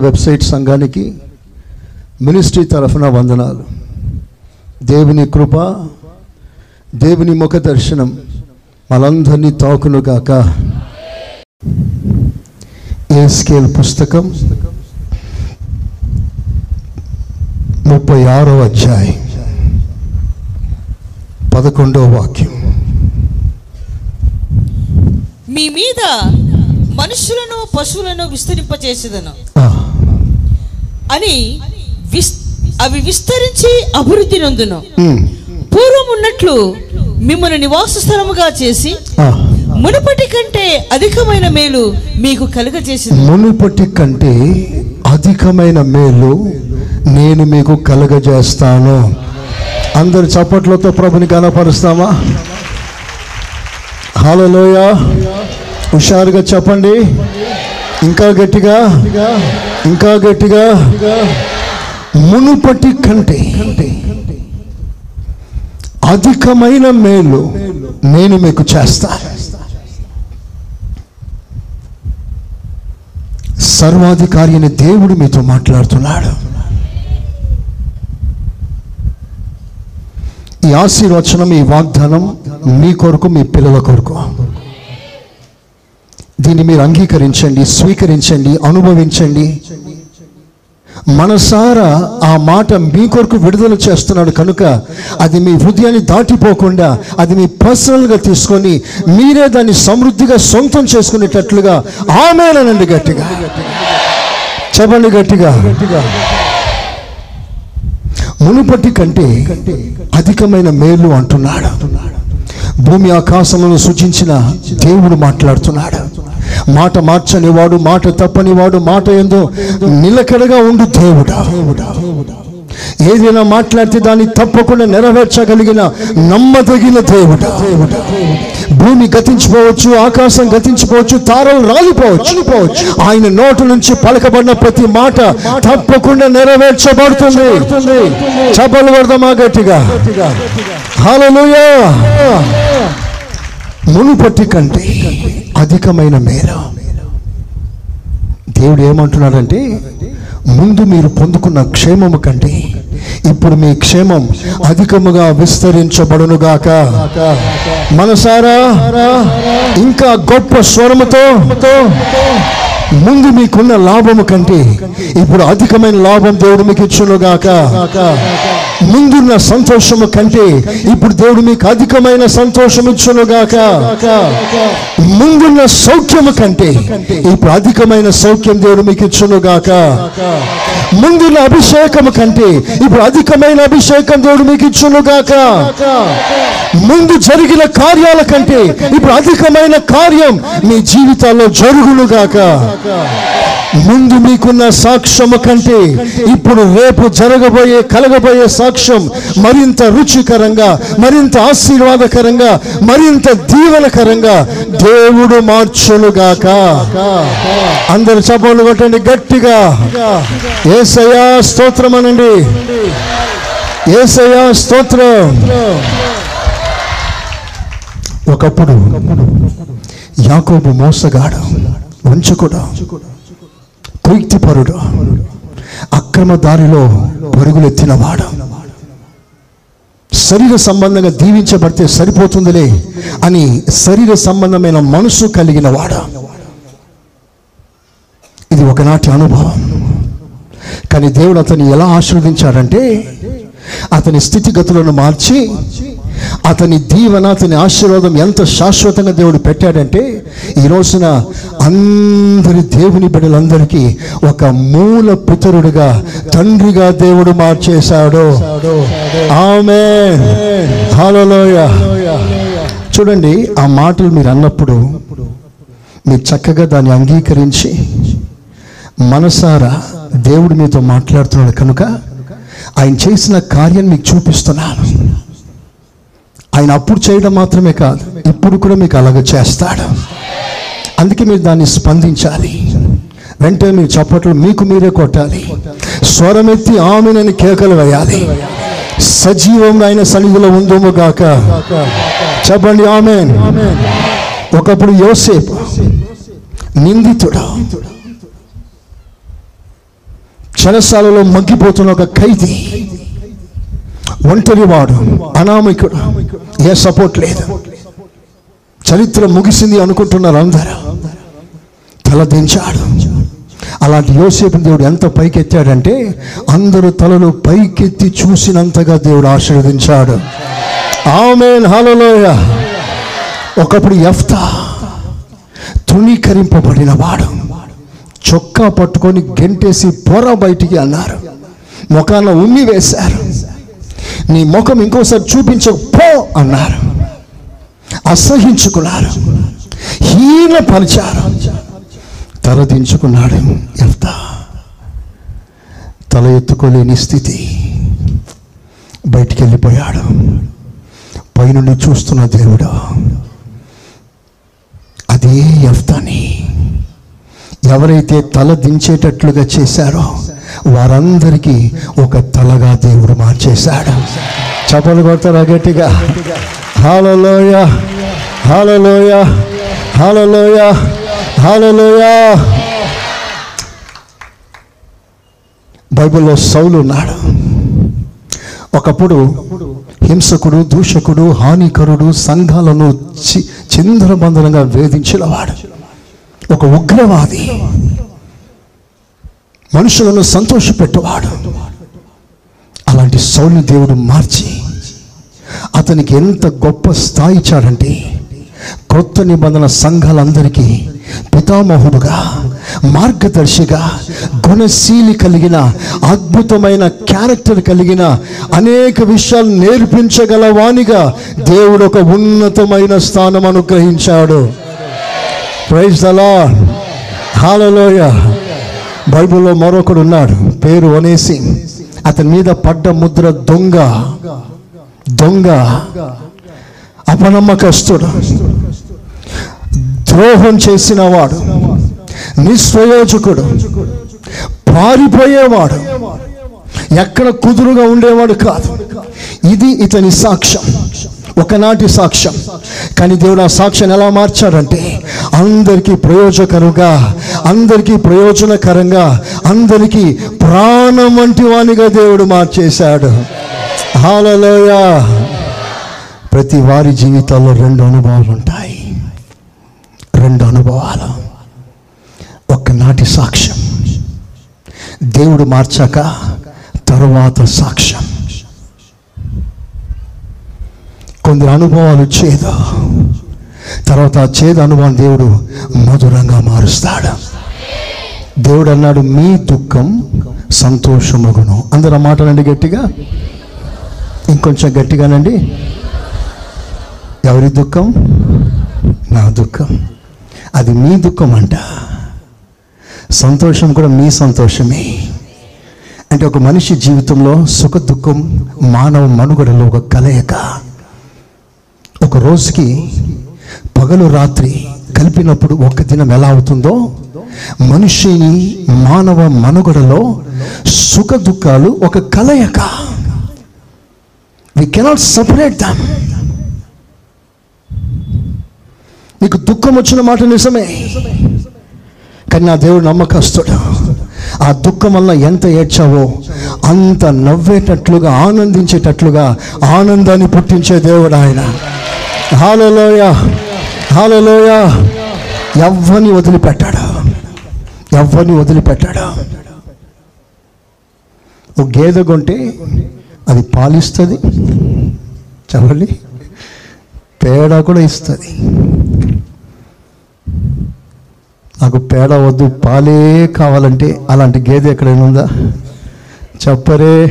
Website సంఘానికి ministry తరఫున వందనాలు. దేవుని కృప దేవుని ముఖ దర్శనం మనందరినీ గాక. ఏ స్కేల్ పుస్తకం ముప్పై ఆరో అధ్యాయం పదకొండో వాక్యం. మీ మీద మనుషులను పశువులను విస్తరింపచేసేదను అని అవి విస్తరించి అభివృద్ధి నొందును పూర్వం ఉన్నట్లు మిమ్మల్ని నివాస స్థలముగా చేసి. మునుపటి కంటే అధికమైన మేలు మీకు కలుగజేసింది మునుపటి కంటే అధికమైన మేలు నేను మీకు కలగజేస్తాను అందరు చప్పట్లతో ప్రభుని కనపరుస్తామా హలోయ హుషారుగా చెప్పండి ఇంకా గట్టిగా ఇంకా గట్టిగా మునుపటి కంటే అధికమైన మేలు నేను మీకు చేస్తాను సర్వాధికారి అయిన దేవుడు మీతో మాట్లాడుతున్నాడు. ఈ ఆశీర్వచనం ఈ వాగ్దానం మీ కొరకు మీ పిల్లల కొరకు. దీన్ని మీరు అంగీకరించండి స్వీకరించండి అనుభవించండి. మనసారా ఆ మాట మీ కొరకు విడుదల చేస్తున్నాడు కనుక అది మీ హృదయాన్ని దాటిపోకుండా అది మీ పర్సనల్గా తీసుకొని మీరే దాన్ని సమృద్ధిగా సొంతం చేసుకునేటట్లుగా ఆమెనండి గట్టిగా. చెప్పండి గట్టిగా. మునుపటి కంటే అధికమైన మేలు అంటున్నాడు. భూమి ఆకాశములను సూచించిన దేవుడు మాట్లాడుతున్నాడు. మాట మార్చనివాడు మాట తప్పనివాడు మాట ఎందో నిలకడగా ఉండు దేవుడా. ఏదైనా మాట్లాడితే దాన్ని తప్పకుండా నెరవేర్చగలిగిన నమ్మదగిన దేవుడు. భూమి గతించిపోవచ్చు ఆకాశం గతించిపోవచ్చు తారలు రాలిపోవచ్చు. ఆయన నోటు నుంచి పలకబడిన ప్రతి మాట తప్పకుండా నెరవేర్చబడుతుంది. చపలు పడదామా గట్టిగా? హలో మునుపటి కంటే అధికమైన మేర. దేవుడు ఏమంటున్నాడంటే ముందు మీరు పొందుకున్న క్షేమము కంటే ఇప్పుడు మీ క్షేమం అధికముగా విస్తరించబడునుగాక. మనసారా ఇంకా గొప్ప స్వరముతో ముందు మీకున్న లాభము కంటే ఇప్పుడు అధికమైన లాభం దేవుడు మీకు ఇచ్చునుగాక ముందున్న సంతోషము కంటే ఇప్పుడు దేవుడు మీకు అధికమైన సంతోషం ఇచ్చునుగాక ముందున్న సౌఖ్యము కంటే ఇప్పుడు అధికమైన సౌఖ్యం దేవుడు మీకు ఇచ్చునుగాక ముందున్న అభిషేకము కంటే ఇప్పుడు అధికమైన అభిషేకం దేవుడు మీకు ఇచ్చునుగాక ముందు జరిగిన కార్యాల కంటే ఇప్పుడు అధికమైన కార్యం మీ జీవితాల్లో జరుగునుగాక ముందు మీకున్న సాక్ష్యము కంటే ఇప్పుడు రేపు జరగబోయే కలగబోయే సాక్ష్యం మరింత రుచికరంగా మరింత ఆశీర్వాదకరంగా మరింత దీవనకరంగా దేవుడు మార్చునుగాక. అందరు చపలు కొట్టండి గట్టిగా. ఏసయా స్తోత్రం అనండి. ఏసయా స్తోత్రం. ఒకప్పుడు యాకోబు మోసగాడు. వంచకుడు కుయుక్తిపరుడు. అక్రమ దారిలో పరుగులెత్తినవాడు. శరీర సంబంధంగా దీవించబడితే సరిపోతుందిలే అని శరీర సంబంధమైన మనసు కలిగిన వాడు ఇది ఒకనాటి అనుభవం. కానీ దేవుడు అతన్ని ఎలా ఆశీర్వదించాడంటే అతని స్థితిగతులను మార్చి అతని దీవెన అతని ఆశీర్వాదం ఎంత శాశ్వతంగా దేవుడు పెట్టాడంటే ఈ రోజున అందరి దేవుని బిడ్డలందరికీ ఒక మూల పితరుడుగా తండ్రిగా దేవుడు మార్చేశాడు. ఆమె హాలలోయ చూడండి ఆ మాటలు మీరు అన్నప్పుడు మీరు చక్కగా దాన్ని అంగీకరించి మనసారా దేవుడు మీతో మాట్లాడుతున్నాడు కనుక ఆయన చేసిన కార్యం మీకు చూపిస్తున్నాను. ఆయన అప్పుడు చేయడం మాత్రమే కాదు ఇప్పుడు కూడా మీకు అలాగ చేస్తాడు. అందుకే మీరు దాన్ని స్పందించాలి. వెంటనే మీరు చప్పట్లు మీకు మీరే కొట్టాలి. స్వరమెత్తి ఆమెనని కేకలు వేయాలి. సజీవం ఆయన సన్నిధిలో ఉందోము గాక. చెప్పండి ఆమె ఒకప్పుడు యోసేపు నిందితుడు? చెరసాలలో మగ్గిపోతున్న ఒక ఖైదీ ఒంటరివాడు అనామికుడు. ఏ సపోర్ట్ లేదు. చరిత్ర ముగిసింది అనుకుంటున్నారు అందరూ. తలదించాడు అలాంటి యోసేపు దేవుడు ఎంత పైకెత్తాడంటే అందరూ తలలు పైకెత్తి చూసినంతగా దేవుడు ఆశీర్వదించాడు. ఆమెన్. హలోయ ఒకప్పుడు ఎఫ్తా తృణీకరింపబడిన వాడు. చొక్కా పట్టుకొని గెంటేసి పొర బయటికి అన్నారు. ముఖాన ఉమ్మి వేశారు. నీ ముఖం ఇంకోసారి చూపించకపో అన్నారు. అసహించుకున్నారు. హీనపరిచారు. తలదించుకున్నాడు ఎంత తల ఎత్తుకోలేని స్థితి. బయటికి వెళ్ళిపోయాడు పైనుండి చూస్తున్న దేవుడు అదే ఎఫ్తాని ఎవరైతే తల దించేటట్లుగా చేశారో వారందరికీ ఒక తలగా దేవుడు మార్చేశాడు. చపలు కొడతారా గట్టిగా? హాలలోయ హాలలోయ హాలలోయ హాలలోయ. బైబిల్లో సౌలు ఉన్నాడు. ఒకప్పుడు హింసకుడు దూషకుడు హానికరుడు సంఘాలను చి చిందరబందరంగా వేధించినవాడు. ఒక ఉగ్రవాది. మనుషులను సంతోషపెట్టువాడు. అలాంటి సౌలు దేవుడు మార్చి అతనికి ఎంత గొప్ప స్థాయి ఇచ్చాడంటే కొత్త నిబంధన సంఘాలందరికీ పితామహుడుగా మార్గదర్శిగా గుణశీలి కలిగిన అద్భుతమైన క్యారెక్టర్ కలిగిన అనేక విషయాలు నేర్పించగల వానిగా దేవుడు ఒక ఉన్నతమైన స్థానం అనుగ్రహించాడు. ప్రైజ్ దలా హాలలోయ బైబిల్లో మరొకడు ఉన్నాడు పేరు ఒనేసి అతని మీద పడ్డ ముద్ర దొంగ. దొంగ. అపనమ్మకస్తుడు. ద్రోహం చేసిన వాడు నిస్వయోజకుడు పారిపోయేవాడు. ఎక్కడ కుదురుగా ఉండేవాడు కాదు. ఇది ఇతని సాక్ష్యం. ఒకనాటి సాక్ష్యం. కానీ దేవుడు ఆ సాక్ష్యాన్ని ఎలా మార్చాడంటే అందరికీ ప్రయోజకరంగా అందరికీ ప్రయోజనకరంగా అందరికీ ప్రాణం వంటి వానిగా దేవుడు మార్చేశాడు. హాలలోయ! ప్రతి వారి జీవితాల్లో రెండు అనుభవాలు ఉంటాయి. రెండు అనుభవాలు. ఒకనాటి సాక్ష్యం. దేవుడు మార్చాక తరువాత సాక్ష్యం. కొందరు అనుభవాలు చేదు. తర్వాత ఆ చేదు అనుభవం దేవుడు మధురంగా మారుస్తాడు. దేవుడు అన్నాడు మీ దుఃఖం సంతోషమగును. అందరు ఆ మాటలండి గట్టిగా? ఇంకొంచెం గట్టిగానండి. ఎవరి దుఃఖం? నా దుఃఖం. అది మీ దుఃఖం అంట. సంతోషం కూడా మీ సంతోషమే. అంటే ఒక మనిషి జీవితంలో సుఖ దుఃఖం మానవ మనుగడలో ఒక కలయిక. ఒక రోజుకి పగలు రాత్రి కలిపినప్పుడు ఒక దినం ఎలా అవుతుందో మనిషిని మానవ మనుగడలో సుఖ దుఃఖాలు ఒక కలయిక. వి కెనాట్ సపరేట్ దామ్ నీకు దుఃఖం వచ్చిన మాట నిజమే కానీ నా దేవుడు నమ్మకస్తుడు. ఆ దుఃఖం వల్ల ఎంత ఏడ్చావో అంత నవ్వేటట్లుగా ఆనందించేటట్లుగా ఆనందాన్ని పుట్టించే దేవుడు ఆయన. హాలలోయ హాలలోయ. ఎవ్వని వదిలిపెట్టాడు ఎవ్వని వదిలిపెట్టాడు. ఒక గేదె కొంటే అది పాలిస్తుంది చెప్పండి? పేడ కూడా ఇస్తుంది. నాకు పేడ వద్దు పాలే కావాలంటే అలాంటి గేదె ఎక్కడైనా ఉందా? చెప్పరే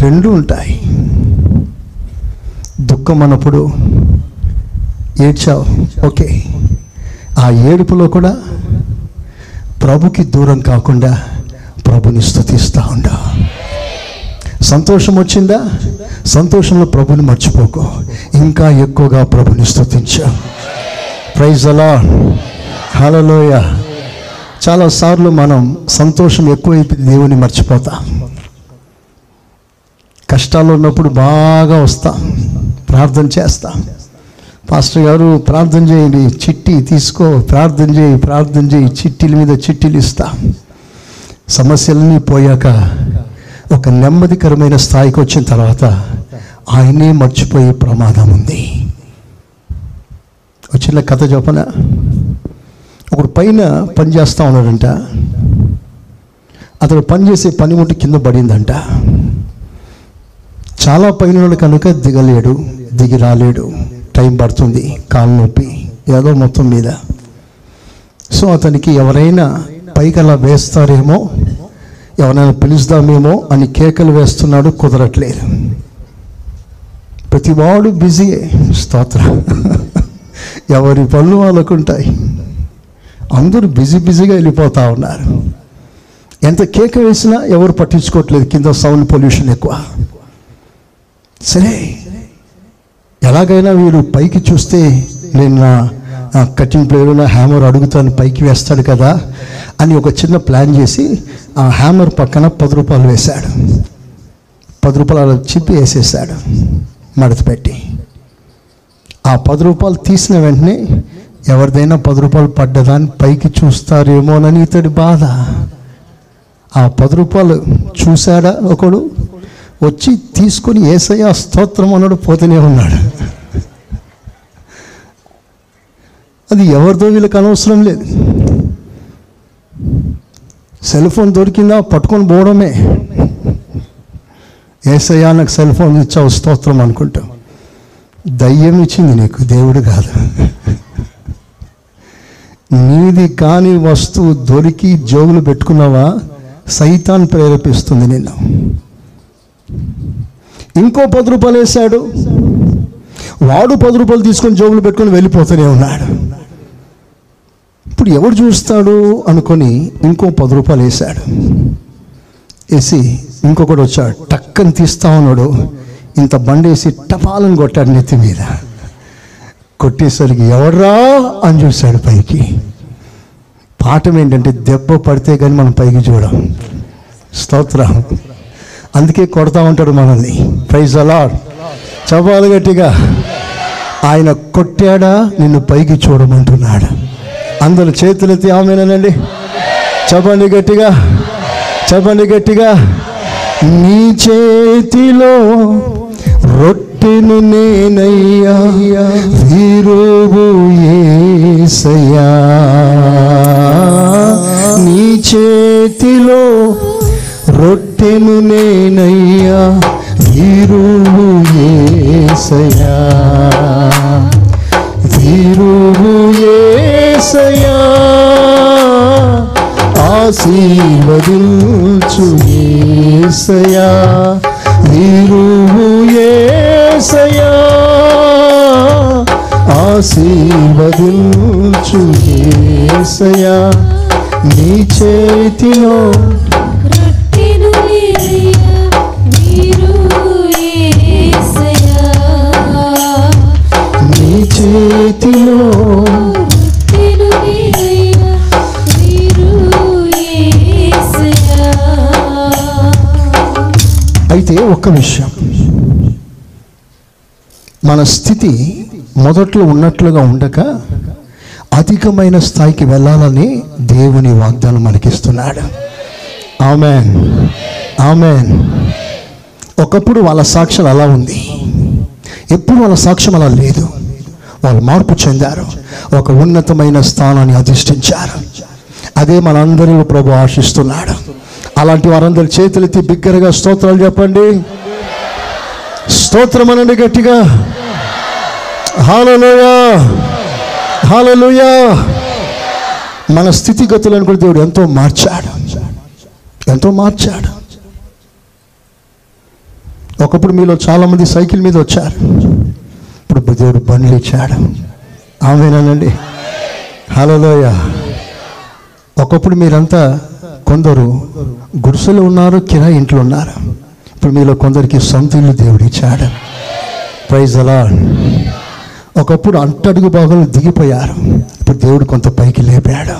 రెండు ఉంటాయి. దుఃఖం అన్నప్పుడు ఏడ్చావు. ఓకే. ఆ ఏడుపులో కూడా ప్రభుకి దూరం కాకుండా ప్రభుని స్థుతిస్తూ ఉండా. సంతోషం వచ్చిందా? సంతోషంలో ప్రభుని మర్చిపోకు. ఇంకా ఎక్కువగా ప్రభుని స్థుతించా ప్రైజ్ అలా హలలోయ చాలాసార్లు మనం సంతోషం ఎక్కువైపోయి దేవుని మర్చిపోతాం. కష్టాలు ఉన్నప్పుడు బాగా వస్తా. ప్రార్థన చేస్తా. పాస్టర్ గారు ప్రార్థన చేయండి చిట్టి తీసుకో. ప్రార్థన చేయి ప్రార్థన చేయి. చిట్టీల మీద చిట్టీలు ఇస్తా. సమస్యలన్నీ పోయాక ఒక నెమ్మదికరమైన స్థాయికి వచ్చిన తర్వాత ఆయనే మర్చిపోయే ప్రమాదం ఉంది. వచ్చిన చిన్న కథ చెప్పన? ఒకడు పైన పని చేస్తూ ఉన్నాడంట. అతడు పని చేసే పనిముట్టు కింద పడిందంట. చాలా పైన కనుక దిగలేడు దిగి రాలేడు. టైం పడుతుంది కాలు నొప్పి ఏదో మొత్తం మీద. సో అతనికి ఎవరైనా పైకి అలా వేస్తారేమో ఎవరైనా పిలుస్తామేమో అని కేకలు వేస్తున్నాడు కుదరట్లేదు. ప్రతివాడు బిజీయే స్తోత్రం. ఎవరి పనులు వాళ్ళకుంటాయి. అందరూ బిజీ బిజీగా వెళ్ళిపోతూ ఉన్నారు. ఎంత కేక వేసినా ఎవరు పట్టించుకోవట్లేదు కింద సౌండ్ పొల్యూషన్ ఎక్కువ. సరే ఎలాగైనా వీడు పైకి చూస్తే నేను నా కటింగ్ ప్లేయర్ నా హ్యామర్ అడుగుతాను పైకి వేస్తాడు కదా అని ఒక చిన్న ప్లాన్ చేసి ఆ హ్యామర్ పక్కన పది రూపాయలు వేశాడు. పది రూపాయలు అలా చిప్పి వేసేసాడు మడత పెట్టి. ఆ పది రూపాయలు తీసిన వెంటనే ఎవరిదైనా పది రూపాయలు పడ్డదా అని పైకి చూస్తారేమోనని ఇతడి బాధ. ఆ పది రూపాయలు చూశాడా ఒకడు? వచ్చి తీసుకొని ఏసయ్య స్తోత్రం అన్నాడు పోతూనే ఉన్నాడు. అది ఎవరిదో వీళ్ళకి అనవసరం లేదు. సెల్ ఫోన్ దొరికిందా? పట్టుకొని పోవడమే. ఏసయ్యా నాకు సెల్ ఫోన్ ఇచ్చావు స్తోత్రం అనుకుంటాం. దయ్యం ఇచ్చింది నీకు దేవుడు కాదు. నీది కాని వస్తువు దొరికి జోగులు పెట్టుకున్నావా? సైతాన్ ప్రేరేపిస్తుంది నిన్ను. ఇంకో పది రూపాయలు వేశాడు. వాడు పది రూపాయలు తీసుకొని జోబులు పెట్టుకొని వెళ్ళిపోతూనే ఉన్నాడు. ఇప్పుడు ఎవడు చూస్తాడు అనుకొని ఇంకో పది రూపాయలు వేశాడు. వేసి ఇంకొకడు వచ్చాడు టక్కని తీస్తా ఉన్నాడు. ఇంత బండేసి టపాలను కొట్టాడు నెత్తి మీద. కొట్టేసరికి ఎవడ్రా అని చూశాడు పైకి. పాఠం ఏంటంటే దెబ్బ పడితే కానీ మనం పైకి చూడం. స్తోత్రం. అందుకే కొడతా ఉంటాడు మనల్ని ప్రైజ్ అలాడ్ చపాలు గట్టిగా. ఆయన కొట్టాడా? నిన్ను పైకి చూడమంటున్నాడు. అందరు చేతులెత్తి ఆమెనండి. చెప్పండి గట్టిగా. చెప్పండి గట్టిగా. నీ చేతిలో రొట్టెను నేనయ్యా. వీరువు ఏసయ్యా. నీ చేతిలో రొట్టెను నేనయ్యా వీరువు ఏసయా వీరువు ఏసయా ఆశీర్వదించు ఏసయా వీరువు ఏసయా ఆశీర్వదించు ఏసయా నీ చేతిలో చేతిలో అయితే ఒక్క విషయం. మన స్థితి మొదట్లో ఉన్నట్లుగా ఉండక అధికమైన స్థాయికి వెళ్ళాలని దేవుని వాగ్దానం మనకిస్తున్నాడు. ఆమెన్. ఆమెన్. ఒకప్పుడు వాళ్ళ సాక్ష్యం అలా ఉంది. ఎప్పుడు వాళ్ళ సాక్ష్యం అలా లేదు. వాళ్ళు మార్పు చెందారు. ఒక ఉన్నతమైన స్థానాన్ని అధిష్ఠించారు. అదే మనందరిలో ప్రభు ఆశిస్తున్నాడు. అలాంటి వారందరి చేతులెత్తి బిగ్గరగా స్తోత్రాలు చెప్పండి. స్తోత్రం అనండి గట్టిగా. హాలలోయా. హాలలోయా. మన స్థితిగతులను కూడా దేవుడు ఎంతో మార్చాడు. ఎంతో మార్చాడు. ఒకప్పుడు మీలో చాలామంది సైకిల్ మీద వచ్చారు. ఇప్పుడు దేవుడు బండ్లు ఇచ్చాడు. ఆమెనండి. హలోయ ఒకప్పుడు మీరంతా కొందరు గుడిసెలు ఉన్నారు కిరా ఇంట్లో ఉన్నారు. ఇప్పుడు మీలో కొందరికి సొంత ఇల్లు దేవుడు ఇచ్చాడు. ప్రైజ్ అలా ఒకప్పుడు అంటడుగు భాగంలో దిగిపోయారు. ఇప్పుడు దేవుడు కొంత పైకి లేపాడు.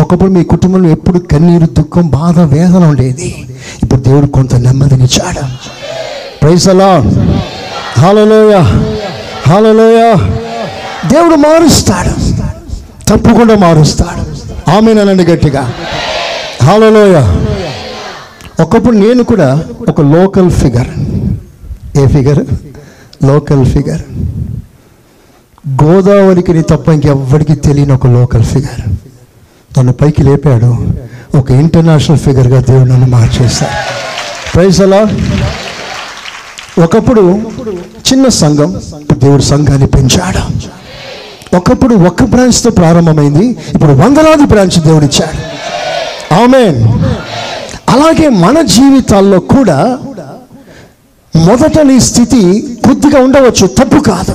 ఒకప్పుడు మీ కుటుంబంలో ఎప్పుడు కన్నీరు దుఃఖం బాధ వేదన ఉండేది. ఇప్పుడు దేవుడు కొంత నెమ్మదినిచ్చాడు ప్రైజ్ అలా హాలలోయ హాలలోయ దేవుడు మారుస్తాడు. తప్పకుండా మారుస్తాడు. ఆమెనండి గట్టిగా. హాలలోయ ఒకప్పుడు నేను కూడా ఒక లోకల్ ఫిగర్. ఏ ఫిగర్? Local figure. గోదావరికి నీ తప్ప ఇంకెవ్వరికి తెలియని ఒక లోకల్ ఫిగర్. నన్ను పైకి లేపాడు. ఒక ఇంటర్నేషనల్ ఫిగర్గా దేవుడు నన్ను మార్చేశాడు. ప్రైజ్ అలా ఒకప్పుడు చిన్న సంఘం దేవుడు సంఘాన్ని పెంచాడు? ఒకప్పుడు ఒక్క బ్రాంచ్తో ప్రారంభమైంది ఇప్పుడు వందలాది బ్రాంచ్ దేవుడు ఇచ్చాడు ఆమెన్. అలాగే మన జీవితాల్లో కూడా మొదట నీ స్థితి కొద్దిగా ఉండవచ్చు తప్పు కాదు.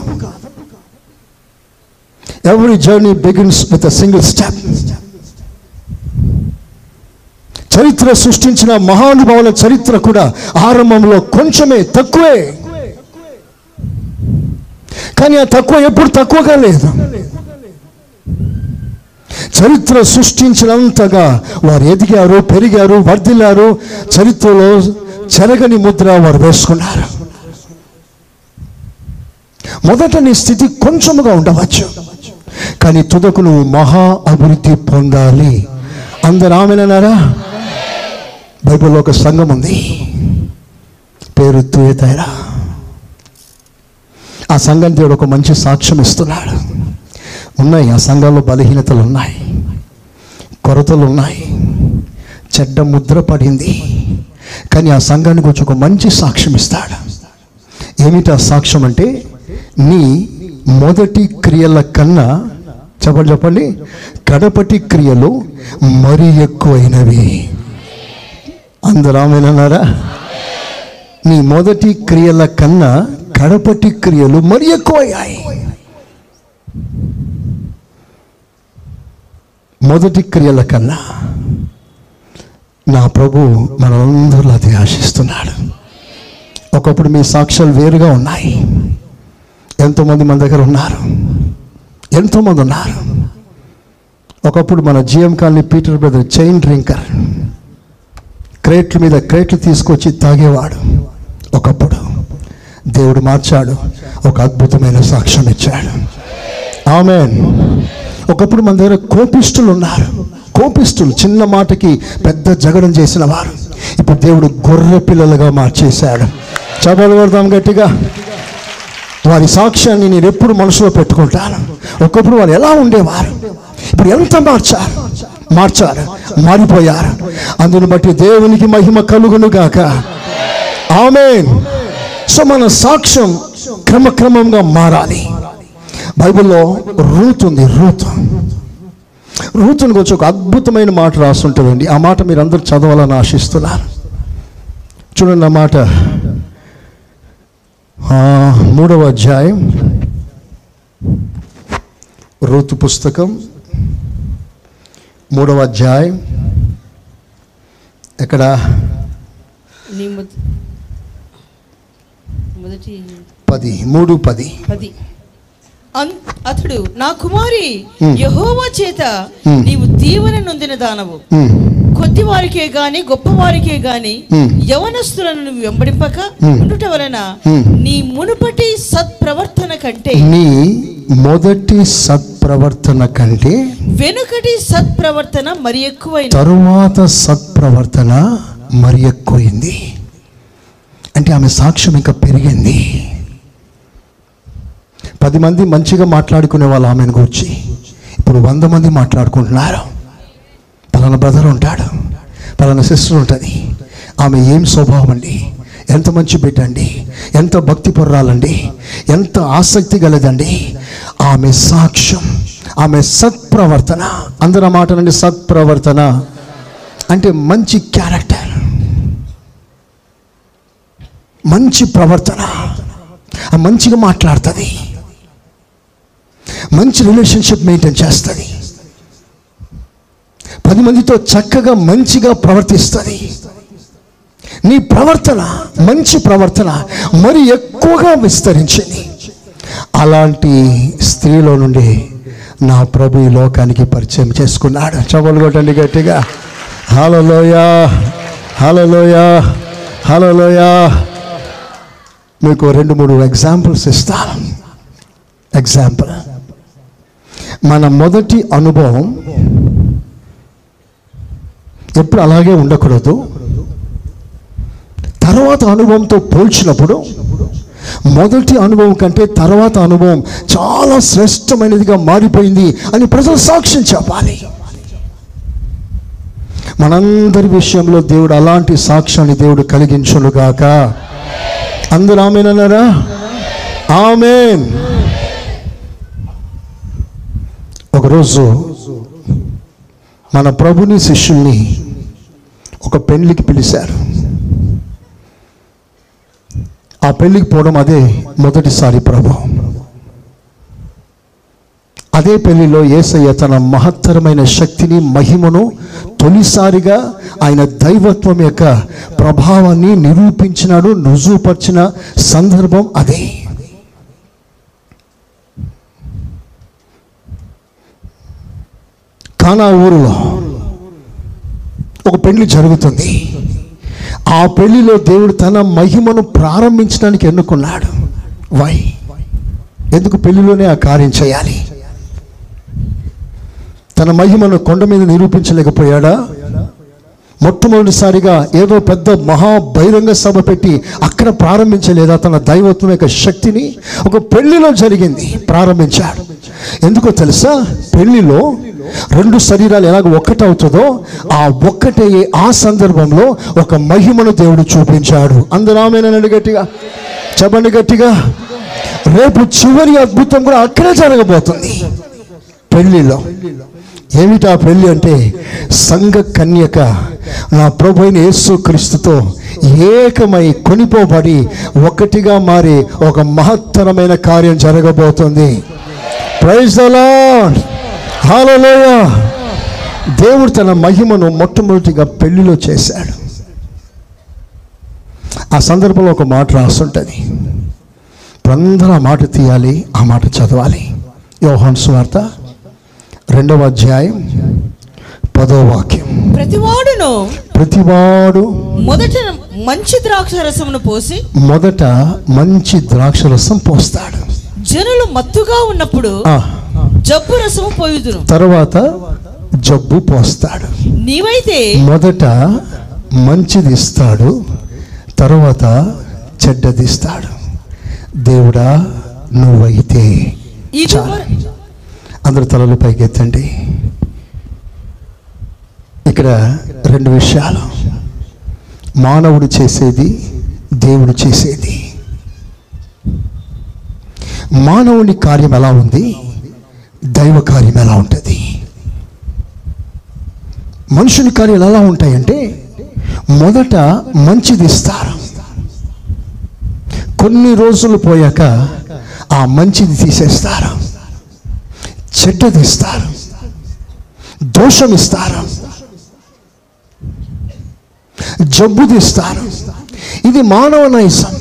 Every journey begins with a single step చరిత్ర సృష్టించిన మహానుభావుల చరిత్ర కూడా ఆరంభంలో కొంచెమే తక్కువే. కానీ ఆ తక్కువ ఎప్పుడు తక్కువగా లేదు. చరిత్ర సృష్టించినంతగా వారు ఎదిగారు పెరిగారు వర్ధిల్లారు. చరిత్రలో చెరగని ముద్ర వారు వేసుకున్నారు. మొదట నీ స్థితి కొంచెముగా ఉండవచ్చు. కానీ తుదకు నువ్వు మహా అభివృద్ధి పొందాలి. అందరు ఆమెనన్నారా? బైబిల్లో ఒక సంఘం ఉంది. పేరు తుయతైరా. ఆ సంఘం దేవుడు ఒక మంచి సాక్ష్యం ఇస్తున్నాడు. ఉన్నాయి ఆ సంఘంలో బలహీనతలు ఉన్నాయి కొరతలు ఉన్నాయి చెడ్డ ముద్ర పడింది. కానీ ఆ సంఘానికి వచ్చి ఒక మంచి సాక్ష్యం ఇస్తాడు. ఏమిటి ఆ సాక్ష్యం అంటే నీ మొదటి క్రియల కన్నా చెప్పండి చెప్పండి కడపటి క్రియలు మరీ ఎక్కువైనవి. అందరూ ఆమెనన్నారా నీ మొదటి క్రియల కన్నా కడపటి క్రియలు మరి ఎక్కువయ్యాయి. మొదటి క్రియల కన్నా నా ప్రభు మనందరూ అది ఆశిస్తున్నాడు. ఒకప్పుడు మీ సాక్ష్యాలు వేరుగా ఉన్నాయి. ఎంతోమంది మన దగ్గర ఉన్నారు. ఎంతోమంది ఉన్నారు. ఒకప్పుడు మన GM colony Peter brother chain drinker క్రేట్ల మీద క్రేట్లు తీసుకొచ్చి తాగేవాడు. ఒకప్పుడు దేవుడు మార్చాడు. ఒక అద్భుతమైన సాక్ష్యం ఇచ్చాడు. ఆమెన్. ఒకప్పుడు మన దగ్గర కోపిస్తులు ఉన్నారు. కోపిస్తులు చిన్న మాటకి పెద్ద జగడం చేసిన వారు. ఇప్పుడు దేవుడు గొర్రె పిల్లలుగా మార్చేశాడు. చపలు కొడతాం గట్టిగా. వారి సాక్ష్యాన్ని నేను ఎప్పుడు మనసులో పెట్టుకుంటాను. ఒకప్పుడు వారు ఎలా ఉండేవారు? ఇప్పుడు ఎంత మార్చారు? మార్చారు. మారిపోయారు. అందుని బట్టి దేవునికి మహిమ కలుగును గాక. ఆమెన్. సో మన సాక్ష్యం క్రమక్రమంగా మారాలి. బైబిల్లో రూత్ ఉంది రూత్. రూతుని గురించి ఒక అద్భుతమైన మాట రాస్తుంటుందండి ఆ మాట మీరు అందరూ చదవాలని ఆశిస్తున్నారు. చూడండి ఆ మాట. మూడవ అధ్యాయం. రూతు పుస్తకం. మూడవ అధ్యాయం. ఎక్కడ? మొదటి పది మూడు పది పది అతడు నా కుమారి. యహోవా చేత. నీవు దీవెన నొందిన దానవు కొద్ది వారికే గాని గొప్ప వారికే గాని. యవనస్తులను నువ్వు వెంబడింపక. ఉండుట వలన. నీ మునుపటి సత్ప్రవర్తన కంటే నీ మొదటి సత్ప్రవర్తన కంటే వెనుకటి సత్ప్రవర్తన మరి ఎక్కువైన తరువాత సత్ప్రవర్తన మరి ఎక్కువైంది అంటే ఆమె సాక్ష్యం ఇంకా పెరిగింది. పది మంది మంచిగా మాట్లాడుకునే వాళ్ళు ఆమెను గురించి ఇప్పుడు వంద మంది మాట్లాడుకుంటున్నారు. పలానా బ్రదర్ ఉంటాడు పలానా సిస్టర్ ఉంటుంది. ఆమె ఏం స్వభావం అండి? ఎంత మంచి బిడ్డ అండి? ఎంత భక్తి పొర్రాలండి? ఎంత ఆసక్తి గలదండి? ఆమె సాక్ష్యం ఆమె సత్ప్రవర్తన. అందరి మాట నుండి సత్ప్రవర్తన. అంటే మంచి క్యారెక్టర్ మంచి ప్రవర్తన. మంచిగా మాట్లాడుతుంది. మంచి రిలేషన్షిప్ మెయింటైన్ చేస్తుంది. పది మందితో చక్కగా మంచిగా ప్రవర్తిస్తుంది. నీ ప్రవర్తన మంచి ప్రవర్తన మరి ఎక్కువగా విస్తరించింది. అలాంటి స్త్రీలో నుండి నా ప్రభు ఈ లోకానికి పరిచయం చేసుకున్నాడు. చవలు కొట్టండి గట్టిగా. హలోయా హలోయా హలోయ మీకు రెండు మూడు ఎగ్జాంపుల్స్ ఇస్తాను. ఎగ్జాంపుల్ మన మొదటి అనుభవం ఎప్పుడు అలాగే ఉండకూడదు. తర్వాత అనుభవంతో పోల్చినప్పుడు మొదటి అనుభవం కంటే తర్వాత అనుభవం చాలా శ్రేష్టమైనదిగా మారిపోయింది అని ప్రజలు సాక్ష్యం చెప్పాలి. మనందరి విషయంలో దేవుడు అలాంటి సాక్ష్యాన్ని దేవుడు కలిగించునుగాక. అందరూ ఆమెనన్నారా ఆమెన్. ఒకరోజు మన ప్రభుని శిష్యుల్ని ఒక పెళ్ళికి పిలిచారు ఆ పెళ్ళికి పోవడం అదే మొదటిసారి ప్రభు. అదే పెళ్ళిలో యేసయ్య తన మహత్తరమైన శక్తిని మహిమను తొలిసారిగా ఆయన దైవత్వం యొక్క ప్రభావాన్ని నిరూపించినాడు రుజువుపరిచిన సందర్భం అదే. కానా ఊరిలో ఒక పెళ్ళి జరుగుతుంది. ఆ పెళ్ళిలో దేవుడు తన మహిమను ప్రారంభించడానికి ఎన్నుకున్నాడు? వై? ఎందుకు పెళ్ళిలోనే ఆ కార్యం చేయాలి? తన మహిమను కొండ మీద నిరూపించలేకపోయాడా? మొట్టమొదటిసారిగా ఏదో పెద్ద మహా బహిరంగ సభ పెట్టి అక్కడ ప్రారంభించలేదా తన దైవత్వం యొక్క శక్తిని? ఒక పెళ్ళిలో జరిగింది ప్రారంభించాడు. ఎందుకో తెలుసా? పెళ్ళిలో రెండు శరీరాలు ఎలాగ ఒక్కటవుతుందో ఆ ఒక్కటే ఆ సందర్భంలో ఒక మహిమను దేవుడు చూపించాడు. అందరూ ఆమెనండి గట్టిగా చెప్పండి గట్టిగా. రేపు చివరి అద్భుతం కూడా అక్కడే జరగబోతుంది. పెళ్ళిలో. ఏమిటా పెళ్ళి అంటే సంఘ కన్యక? నా ప్రభు అయిన యేసు క్రీస్తుతో ఏకమై కొనిపోబడి ఒకటిగా మారి ఒక మహత్తరమైన కార్యం జరగబోతుంది. ప్రైజ్ హాలలోయ దేవుడు తన మహిమను మొట్టమొదటిగా పెళ్ళిలో చేశాడు. ఆ సందర్భంలో ఒక మాట రాస్తుంటుంది అందరూ ఆ మాట తీయాలి ఆ మాట చదవాలి. యోహాన్ సువార్త రెండవ అధ్యాయం పదో వాక్యం. ప్రతివాడును ప్రతివాడు మొదట మంచి ద్రాక్ష రసమును పోసి మొదట మంచి ద్రాక్షరసం పోస్తాడు. జనులు మత్తుగా ఉన్నప్పుడు జబ్బు రసము పోయుదును. తర్వాత జబ్బు పోస్తాడు. నీవైతే మొదట మంచిది ఇస్తాడు తర్వాత చెడ్డది ఇస్తాడు. దేవుడా నువ్వైతే. అందరు తలలు పైకి ఎత్తండి. ఇక్కడ రెండు విషయాలు. మానవుడు చేసేది దేవుడు చేసేది. మానవుని కార్యం ఎలా ఉంది? దైవ కార్యం ఎలా ఉంటుంది? మనుషుని కార్యాలు ఎలా ఉంటాయంటే మొదట మంచిది ఇస్తారు. కొన్ని రోజులు పోయాక ఆ మంచిది తీసేస్తారు. చెడ్డది ఇస్తారు దోషం ఇస్తారు. జబ్బుది ఇస్తారు ఇది మానవ నైజం.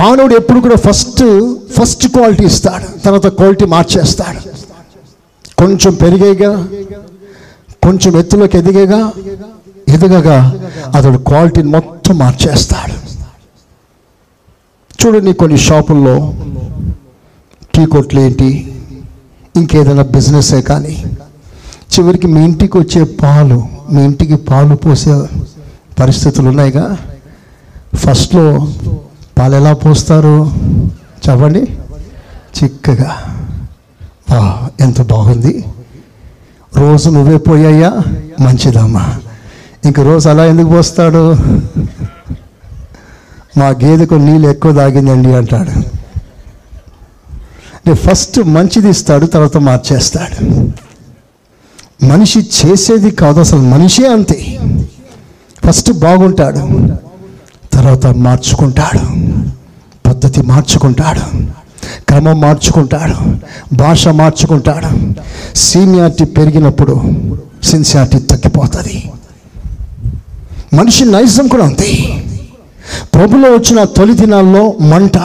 మానవుడు ఎప్పుడు కూడా ఫస్ట్ ఫస్ట్ క్వాలిటీ ఇస్తాడు. తర్వాత క్వాలిటీ మార్చేస్తాడు. కొంచెం పెరిగేగా కొంచెం ఎత్తులోకి ఎదిగేగా ఎదగగా అతడు క్వాలిటీని మొత్తం మార్చేస్తాడు. చూడండి కొన్ని షాపుల్లో టీ కొట్లు ఏంటి ఇంకేదైనా బిజినెసే కానీ. చివరికి మీ ఇంటికి వచ్చే పాలు మీ ఇంటికి పాలు పోసే పరిస్థితులు ఉన్నాయిగా ఫస్ట్లో పాలు ఎలా పోస్తారు? చెప్పండి. చిక్కగా. వా ఎంత బాగుంది. రోజు నువ్వే పోయాయా మంచిదమ్మా. ఇంక రోజు అలా ఎందుకు పోస్తాడు? మా గేదెకు నీళ్ళు ఎక్కువ తాగిందండి అంటాడు. అంటే ఫస్ట్ మంచిది ఇస్తాడు తర్వాత మార్చేస్తాడు. మనిషి చేసేది కాదు అసలు మనిషే అంతే. ఫస్ట్ బాగుంటాడు తర్వాత మార్చుకుంటాడు పద్ధతి మార్చుకుంటాడు క్రమం మార్చుకుంటాడు భాష మార్చుకుంటాడు. సీనియారిటీ పెరిగినప్పుడు సిన్సియారిటీ తగ్గిపోతుంది. మనిషి నైజం కూడా అంతే. ప్రభులో వచ్చిన తొలి దినాల్లో మంట.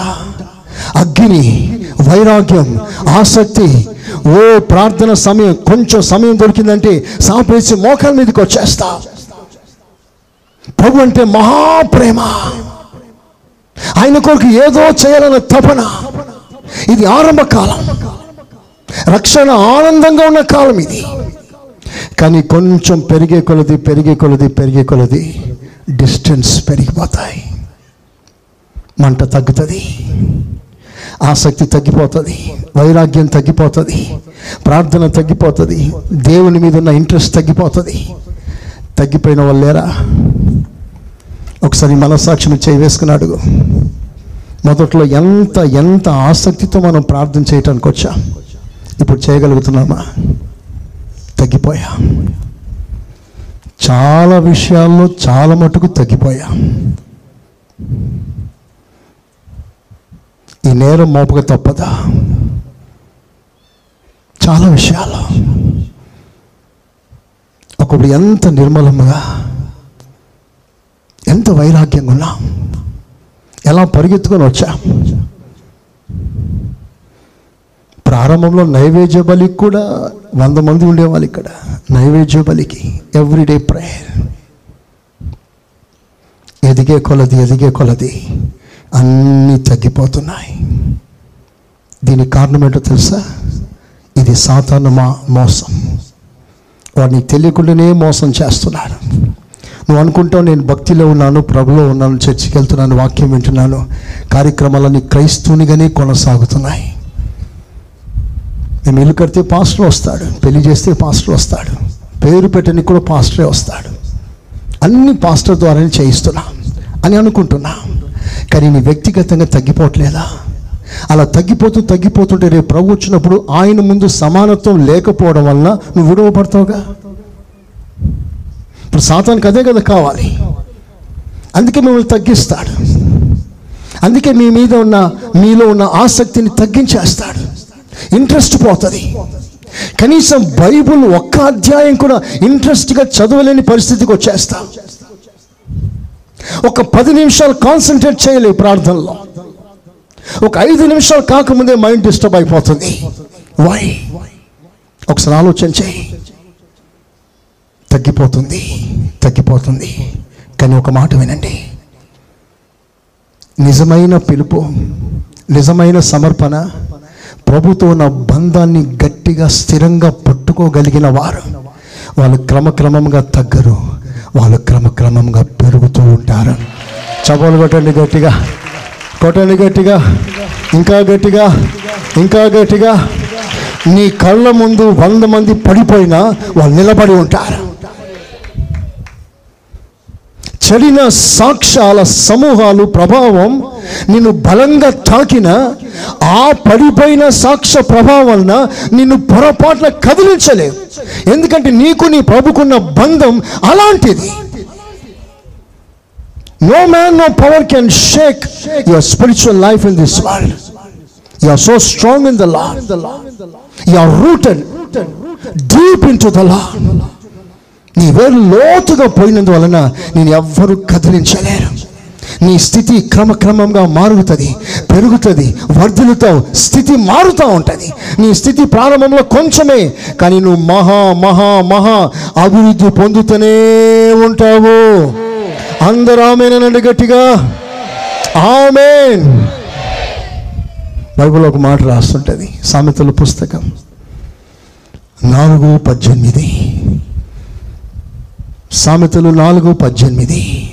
అగ్ని వైరాగ్యం ఆసక్తి ఓ ప్రార్థన సమయం కొంచెం సమయం దొరికిందంటే సాపేసి మోకాల మీదకి వచ్చేస్తా. ప్రభు అంటే మహాప్రేమ. ఆయన కొరకు ఏదో చేయాలన్న తపన. ఇది ఆరంభ కాలం. రక్షణ ఆనందంగా ఉన్న కాలం ఇది. కానీ కొంచెం పెరిగే కొలది పెరిగే కొలది పెరిగే కొలది డిస్టెన్స్ పెరిగిపోతాయి. మంట తగ్గుతుంది. ఆసక్తి తగ్గిపోతుంది వైరాగ్యం తగ్గిపోతుంది ప్రార్థన తగ్గిపోతుంది దేవుని మీద ఉన్న ఇంట్రెస్ట్ తగ్గిపోతుంది. తగ్గిపోయిన వాళ్ళేరా ఒకసారి మనస్సాక్షి చేయి వేసుకుని అడుగు. మొదట్లో ఎంత ఎంత ఆసక్తితో మనం ప్రార్థన చేయటానికి వచ్చాం? ఇప్పుడు చేయగలుగుతున్నామా? తగ్గిపోయా. చాలా విషయాల్లో చాలా మటుకు తగ్గిపోయా. ఈ నేరం మోపక తప్పదా? చాలా విషయాలు. ఒకప్పుడు ఎంత నిర్మలంగా ఎంత వైరాగ్యంగా ఉన్నా ఎలా పరిగెత్తుకొని వచ్చా? ప్రారంభంలో నైవేద్య బలికి కూడా వంద మంది ఉండేవాళ్ళు ఇక్కడ. నైవేద్య బలికి ఎవ్రీడే ప్రేయర్ ఎదిగే కొలది ఎదిగే కొలది. అన్నీ తగ్గిపోతున్నాయి. దీనికి కారణం ఏంటో తెలుసా? ఇది సాధారణ మా మోసం. వాడిని తెలియకుండానే మోసం చేస్తున్నాడు. నువ్వు అనుకుంటావు నేను భక్తిలో ఉన్నాను ప్రభులో ఉన్నాను చర్చికి వెళ్తున్నాను వాక్యం వింటున్నాను కార్యక్రమాలన్నీ క్రైస్తవునిగానే కొనసాగుతున్నాయి. మేము ఇల్లు కడితే పాస్టర్ వస్తాడు పెళ్ళి చేస్తే పాస్టర్ వస్తాడు పేరు పెట్టని కూడా పాస్టరే వస్తాడు. అన్ని పాస్టర్ ద్వారానే చేయిస్తున్నా అని అనుకుంటున్నాను కానీ నీ వ్యక్తిగతంగా తగ్గిపోవట్లేదా? అలా తగ్గిపోతూ తగ్గిపోతుంటే రేపు ప్రభు వచ్చినప్పుడు ఆయన ముందు సమానత్వం లేకపోవడం వలన నువ్వు విడవబడతావుగా? ఇప్పుడు సాతానికి అదే కదా కావాలి. అందుకే మిమ్మల్ని తగ్గిస్తాడు. అందుకే మీ మీద ఉన్న మీలో ఉన్న ఆసక్తిని తగ్గించేస్తాడు. ఇంట్రెస్ట్ పోతుంది. కనీసం బైబుల్ ఒక్క అధ్యాయం కూడా ఇంట్రెస్ట్గా చదవలేని పరిస్థితికి వచ్చేస్తా. ఒక పది నిమిషాలు కాన్సన్ట్రేట్ చేయలేవు ప్రార్థనలో. ఒక ఐదు నిమిషాలు కాకముందే మైండ్ డిస్టర్బ్ అయిపోతుంది. వై ఒకసారి ఆలోచన చేయి. తగ్గిపోతుంది తగ్గిపోతుంది. కానీ ఒక మాట వినండి. నిజమైన పిలుపు నిజమైన సమర్పణ ప్రభుతో ఉన్న బంధాన్ని గట్టిగా స్థిరంగా పట్టుకోగలిగిన వారు వాళ్ళు క్రమక్రమంగా తగ్గరు. వాళ్ళు క్రమక్రమంగా పెరుగుతూ ఉంటారు. చపలు కొట్టండి గట్టిగా. కొట్టండి గట్టిగా. ఇంకా గట్టిగా. ఇంకా గట్టిగా. నీ కళ్ళ ముందు వంద మంది పడిపోయినా వాళ్ళు నిలబడి ఉంటారు. చెడిన సాక్ష్యాల సమూహాలు ప్రభావం నిన్ను బలంగా తాకిన ఆ పడిపోయిన సాక్ష్య ప్రభావం వలన నిన్ను పొరపాట్ల కదిలించలేవు. ఎందుకంటే నీకు నీ ప్రభుకున్న బంధం అలాంటిది. No man no power can shake your spiritual life in this world you are so strong in the law you are rooted deep into the law నీ వేరు లోతుగా పోయినందువలన నేను ఎవ్వరూ కదిలించలేరు. నీ స్థితి క్రమక్రమంగా మారుగుతుంది పెరుగుతుంది వర్ధులుతావు స్థితి మారుతూ ఉంటుంది. నీ స్థితి ప్రారంభంలో కొంచెమే కానీ నువ్వు మహా మహా మహా అభివృద్ధి పొందుతూనే ఉంటావు. అందరూ ఆమెనండి గట్టిగా. ఆమెన్. బైబిల్ ఒక మాట రాస్తుంటుంది సామెతల పుస్తకం నాలుగు పద్దెనిమిది. సామెతలు నాలుగు పద్దెనిమిది.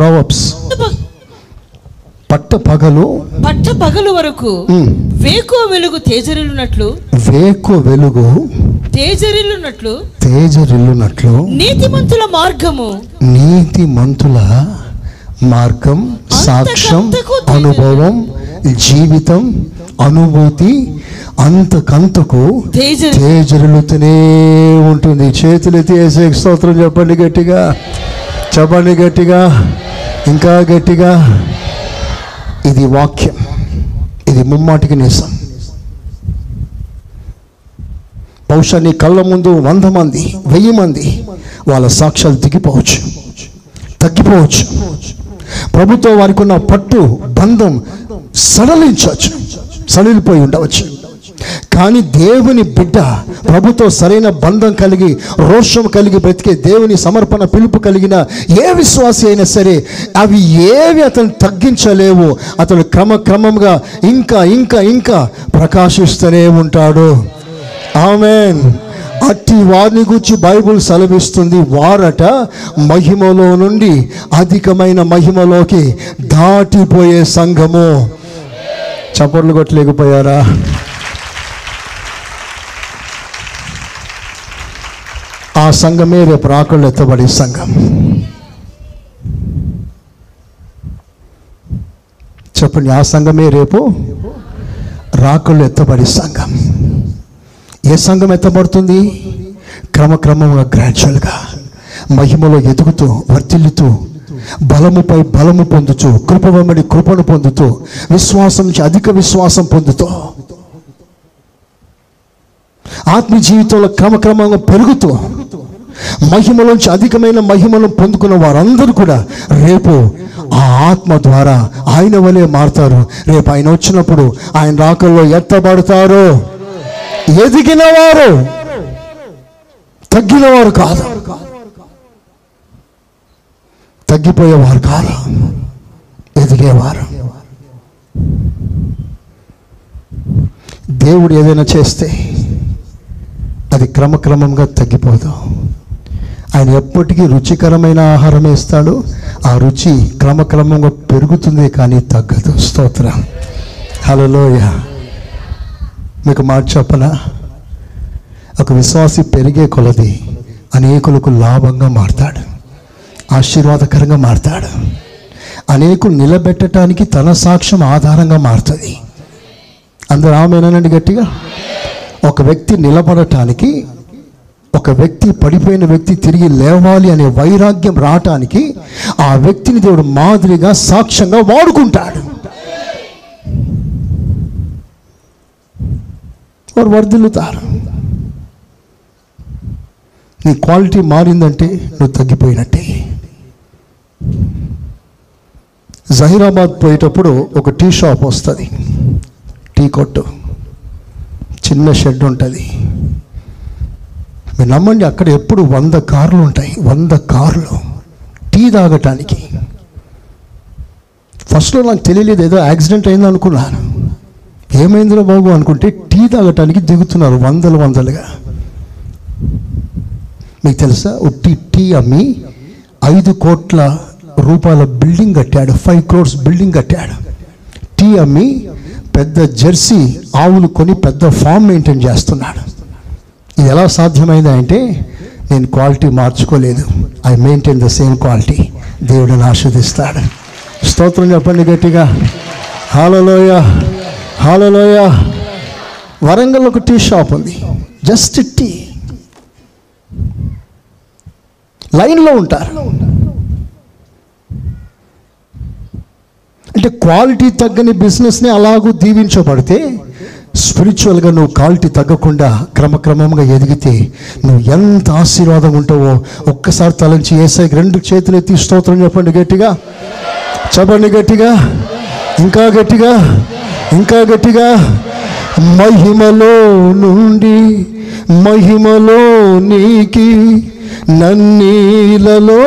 ప్రొవబ్స్ పట్ట పగలు పట్ట పగలు వరకు వేకువ వెలుగు తేజరిల్లునట్లు వేకు వెలుగు తేజరిల్లునట్లు తేజరిల్లునట్లు నీతిమంతుల మార్గము నీతి మంతుల మార్గం సాక్ష్యం అనుభవం జీవితం అనుభూతి అంతకంతకు తేజరి తేజరులుతూనే ఉంటుంది. చేతులెత్తి వేసే స్తోత్రం చెప్పండి గట్టిగా. చెప్పండి గట్టిగా. ఇంకా గట్టిగా ఇది వాక్యం ఇది ముమ్మాటికి నిజం బహుశా నీ కళ్ళ ముందు వంద మంది వెయ్యి మంది వాళ్ళ సాక్ష్యాలు దిగిపోవచ్చు తగ్గిపోవచ్చు. ప్రభుత్వం వారికి ఉన్న పట్టు బంధం సడలించవచ్చు సడలిపోయి ఉండవచ్చు. కానీ దేవుని బిడ్డ ప్రభుతో సరైన బంధం కలిగి రోషం కలిగి బ్రతికే దేవుని సమర్పణ పిలుపు కలిగిన ఏ విశ్వాసి అయినా సరే అవి ఏవి అతను తగ్గించలేవు. అతను క్రమక్రమంగా ఇంకా ఇంకా ఇంకా ప్రకాశిస్తూనే ఉంటాడు. ఆమెన్. అట్టి వారిని గురించి బైబుల్ సెలవిస్తుంది. వారట మహిమలో నుండి అధికమైన మహిమలోకి దాటిపోయే సంఘము. చప్పట్లు కొట్టలేకపోయారా? ఆ సంఘమే రేపు రాకళ్ళు ఎత్తబడే సంఘం. చెప్పండి ఆ సంఘమే రేపు రాకళ్ళు ఎత్తబడే సంఘం. ఏ సంఘం ఎత్తబడుతుంది? క్రమక్రమంగా గ్రాడ్యువల్గా మహిమలో ఎదుగుతూ వర్తిల్లుతూ బలముపై బలము పొందుతూ కృప వెంబడి కృపను పొందుతూ విశ్వాసం నుంచి అధిక విశ్వాసం పొందుతూ ఆత్మ జీవితంలో క్రమక్రమంగా పెరుగుతూ మహిమలోంచి అధికమైన మహిమను పొందుకున్న వారందరూ కూడా రేపు ఆ ఆత్మ ద్వారా ఆయన వలె మారుతారు. రేపు ఆయన వచ్చినప్పుడు ఆయన రాకల్లో ఎత్తబడతారు ఎదిగిన వారు తగ్గిన వారు కాదు. తగ్గిపోయేవారు కాదు. ఎదిగేవారు దేవుడు ఏదైనా చేస్తే అది క్రమక్రమంగా తగ్గిపోదు. ఆయన ఎప్పటికీ రుచికరమైన ఆహారం ఇస్తాడు ఆ రుచి క్రమక్రమంగా పెరుగుతుంది కానీ తగ్గదు. స్తోత్రం. హలోయ మీకు మాట చెప్పనా? ఒక విశ్వాసి పెరిగే కొలది అనేకులకు లాభంగా మారతాడు. ఆశీర్వాదకరంగా మారతాడు. అనేకులు నిలబెట్టడానికి తన సాక్ష్యం ఆధారంగా మారుతుంది. అందరూ ఆమెనండి గట్టిగా? ఒక వ్యక్తి నిలబడటానికి ఒక వ్యక్తి పడిపోయిన వ్యక్తి తిరిగి లేవాలి అనే వైరాగ్యం రావటానికి ఆ వ్యక్తిని దేవుడు మాదిరిగా సాక్ష్యంగా వాడుకుంటాడు. వారు వర్ధిల్లుతారు. నీ క్వాలిటీ మారిందంటే నువ్వు తగ్గిపోయినట్టే. జహీరాబాద్ పోయేటప్పుడు ఒక టీ షాప్ వస్తుంది. టీ కొట్టు. చిన్న షెడ్ ఉంటుంది. మీరు నమ్మండి అక్కడ ఎప్పుడు వంద కార్లు ఉంటాయి. వంద కార్లు. టీ తాగటానికి. ఫస్ట్లో నాకు తెలియలేదు ఏదో యాక్సిడెంట్ అయింది అనుకున్నాను. ఏమైందిరా బాబు అనుకుంటే టీ తాగటానికి దిగుతున్నారు వందలు వందలుగా. మీకు తెలుసా? ఉట్టి టీ అమ్మి ఐదు కోట్ల రూపాయల బిల్డింగ్ కట్టాడు. ఫైవ్ క్రోర్స్ బిల్డింగ్ కట్టాడు. టీ అమ్మి పెద్ద జెర్సీ ఆవులు కొని పెద్ద ఫామ్ మెయింటైన్ చేస్తున్నాడు. ఇది ఎలా సాధ్యమైంది అంటే నేను quality మార్చుకోలేదు. I maintain the same quality. దేవుడిని ఆస్వాదిస్తాడు స్తోత్రం చెప్పండి గట్టిగా. Hallelujah hallelujah. వరంగల్ ఒక టీ షాప్ ఉంది. Just tea. లైన్లో ఉంటారు. అంటే క్వాలిటీ తగ్గని బిజినెస్ని అలాగూ దీవించబడితే స్పిరిచువల్గా నువ్వు క్వాలిటీ తగ్గకుండా క్రమక్రమంగా ఎదిగితే నువ్వు ఎంత ఆశీర్వాదం ఉంటావో ఒక్కసారి తలంచి ఏసైకి రెండు చేతులు ఎత్తి స్తోత్రం చెప్పండి గట్టిగా. చెప్పండి గట్టిగా. ఇంకా గట్టిగా. ఇంకా గట్టిగా. మహిమలో నుండి మహిమలో నీకి నన్నీలలో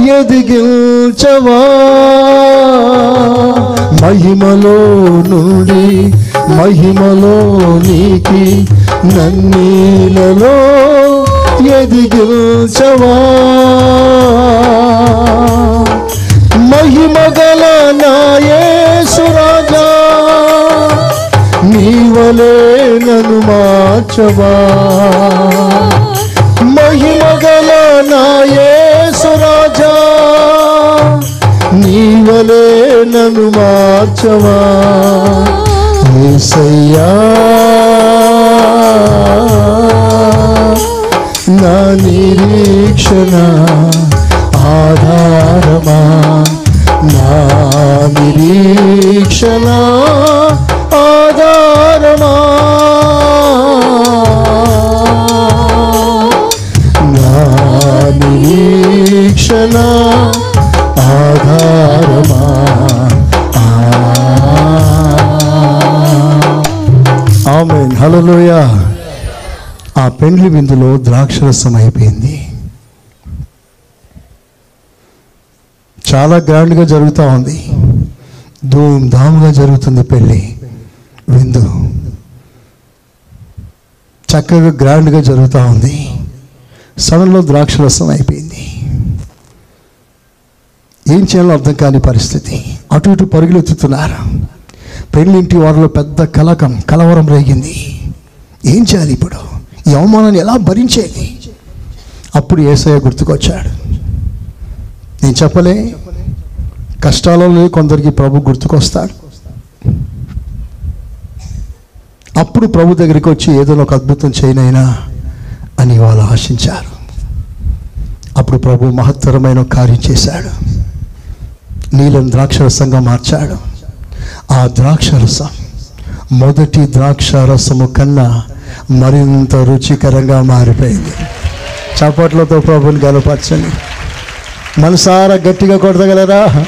ఎదిగించవా? మహిమలో నుండి మహిమలో నీకి నన్నీలలో ఎదిగించవా? మహిమగల నాయేశ్వరాజా నీవలే నన్ను మార్చవా? మహిమగల నాయే నీవలే నన్ను మార్చవా? ఏసయ్యా నా నిరీక్షణ ఆధారమా? నా నిరీక్షణ ఆధారమా? నా నిరీక్షణ హలోయ ఆ పెండ్లి విందులో ద్రాక్షరసం అయిపోయింది. చాలా గ్రాండ్గా జరుగుతూ ఉంది. ధూమ్ జరుగుతుంది పెళ్ళి విందు. చక్కగా గ్రాండ్గా జరుగుతూ ఉంది. సడన్లో ద్రాక్షరసం అయిపోయింది. ఏం చేయాలో అర్థం కాని పరిస్థితి. అటు ఇటు పరుగులు ఎత్తుతున్నారు పెళ్ళింటి వారిలో పెద్ద కలకం కలవరం రేగింది. ఏం చేయాలి ఇప్పుడు? ఈ అవమానాన్ని ఎలా భరించేది? అప్పుడు ఏసయ్య గుర్తుకొచ్చాడు. నేను చెప్పలే కష్టాలలో కొందరికి ప్రభు గుర్తుకొస్తాడు. అప్పుడు ప్రభు దగ్గరికి వచ్చి ఏదో ఒక అద్భుతం చేయనైనా అని వాళ్ళు ఆశించారు. అప్పుడు ప్రభు మహత్తరమైన కార్యం చేశాడు. నీలం ద్రాక్షరసంగా మార్చాడు. ఆ ద్రాక్షరసం. మొదటి ద్రాక్షరసము కన్నా మరింత రుచికరంగా మారిపోయింది. చప్పట్లతో ప్రభుని గలపరచని మనసారా గట్టిగా కొడతగలరా?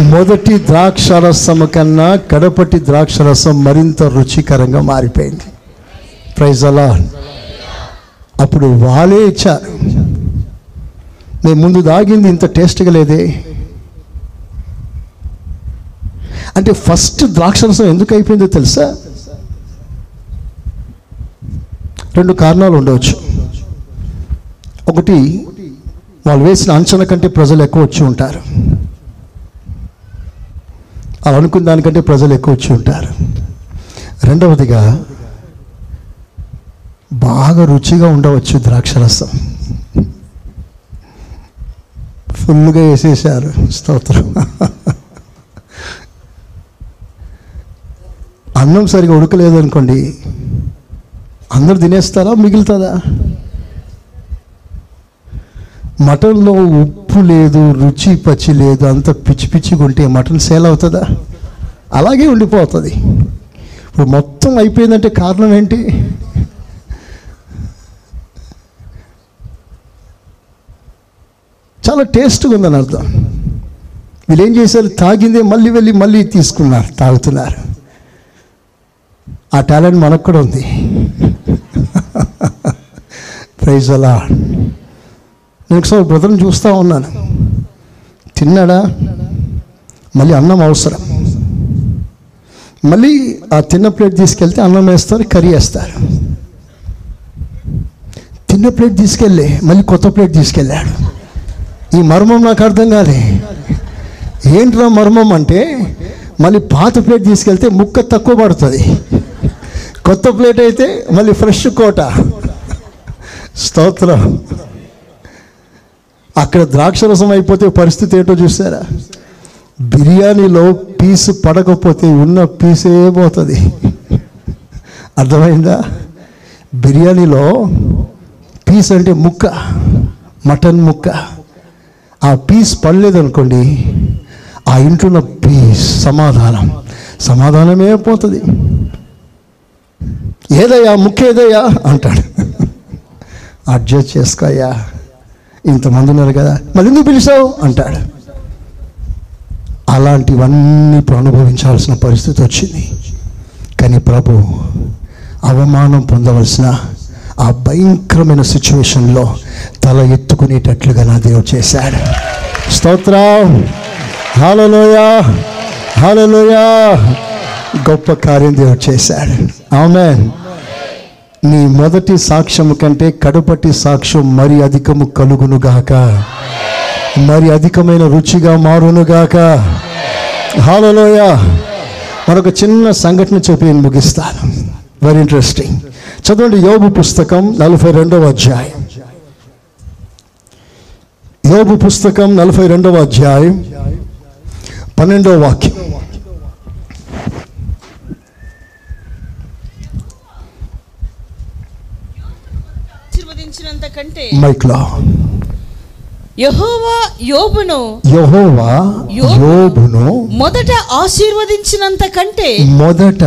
మొదటి ద్రాక్షరసము కన్నా కడపటి ద్రాక్షరసం మరింత రుచికరంగా మారిపోయింది. ప్రైజ్ అలా. అప్పుడు వాళ్ళే ఇచ్చారు. నేను ముందు దాగింది ఇంత టేస్ట్గా లేదే. అంటే ఫస్ట్ ద్రాక్షరసం ఎందుకు అయిపోయిందో తెలుసా? రెండు కారణాలు ఉండవచ్చు. ఒకటి వాళ్ళు వేసిన అంచనా కంటే ప్రజలు ఎక్కువ వచ్చి ఉంటారు. అలా అనుకున్న దానికంటే ప్రజలు ఎక్కువ వచ్చి ఉంటారు. రెండవదిగా బాగా రుచిగా ఉండవచ్చు ద్రాక్షరసం ఫుల్గా వేసేసారు స్తోత్రం. అన్నం సరిగా ఉడకలేదు అనుకోండి అందరు తినేస్తారా మిగులుతుందా? మటన్లో ఉప్పు లేదు రుచి పచ్చి లేదు అంత పిచ్చి పిచ్చిగా ఉంటే మటన్ సేల్ అవుతుందా? అలాగే ఉండిపోతుంది. ఇప్పుడు మొత్తం అయిపోయిందంటే కారణం ఏంటి? చాలా టేస్ట్గా ఉందని అర్థం. వీళ్ళు ఏం చేశారు? తాగిందే మళ్ళీ వెళ్ళి మళ్ళీ తీసుకున్నారు తాగుతున్నారు. ఆ టాలెంట్ మనకు కూడా ఉంది. ప్రైజ్ అలా నేను ఒకసారి బ్రదర్ని చూస్తూ ఉన్నాను. తిన్నాడా? మళ్ళీ అన్నం అవసరం. మళ్ళీ ఆ తిన్న ప్లేట్ తీసుకెళ్తే అన్నం వేస్తారు కర్రీ వేస్తారు. తిన్న ప్లేట్ తీసుకెళ్ళి మళ్ళీ కొత్త ప్లేట్ తీసుకెళ్ళాడు. ఈ మర్మం నాకు అర్థం కాలే. ఏంట్రా మర్మం అంటే మళ్ళీ పాత ప్లేట్ తీసుకెళ్తే ముక్క తక్కువ పడుతుంది. కొత్త ప్లేట్ అయితే మళ్ళీ ఫ్రెష్ కోట. స్తోత్రం. అక్కడ ద్రాక్షరసం అయిపోతే పరిస్థితి ఏంటో చూసారా? బిర్యానీలో పీసు పడకపోతే ఉన్న పీసే పోతుంది. అర్థమైందా? బిర్యానీలో పీస్ అంటే ముక్క మటన్ ముక్క. ఆ పీస్ పడలేదనుకోండి ఆ ఇంట్లో ఉన్న పీస్ సమాధానం. సమాధానమే పోతుంది. ఏదయ్యా ముక్క ఏదయ్యా అంటాడు. అడ్జస్ట్ చేసుకోయ్యా. ఇంతమంది ఉన్నారు కదా మరి ఎందుకు పిలిచావు? అంటాడు. అలాంటివన్నీ ఇప్పుడు అనుభవించాల్సిన పరిస్థితి వచ్చింది. కానీ ప్రభు అవమానం పొందవలసిన ఆ భయంకరమైన సిచ్యువేషన్లో తల ఎత్తుకునేటట్లుగా నా దేవుడు చేశాడు. స్తోత్రం. హాలలోయ. హాలలోయ. గొప్ప కార్యం దేవుడు చేశాడు ఆమె నీ మొదటి సాక్ష్యము కంటే కడుపటి సాక్ష్యం మరి అధికము కలుగునుగాక మరి అధికమైన రుచిగా మారునుగాక హాలలోయ మరొక చిన్న సంఘటన చెప్పి నేను ముగిస్తాను. వెరీ ఇంట్రెస్టింగ్ చదవండి యోబు పుస్తకం నలభై రెండవ అధ్యాయం. యోబు పుస్తకం నలభై రెండవ అధ్యాయం. పన్నెండవ వాక్యం. కంటే మైక్లో యెహోవా యోబును యహోవా యోబును మొదట ఆశీర్వదించినంత కంటే మొదట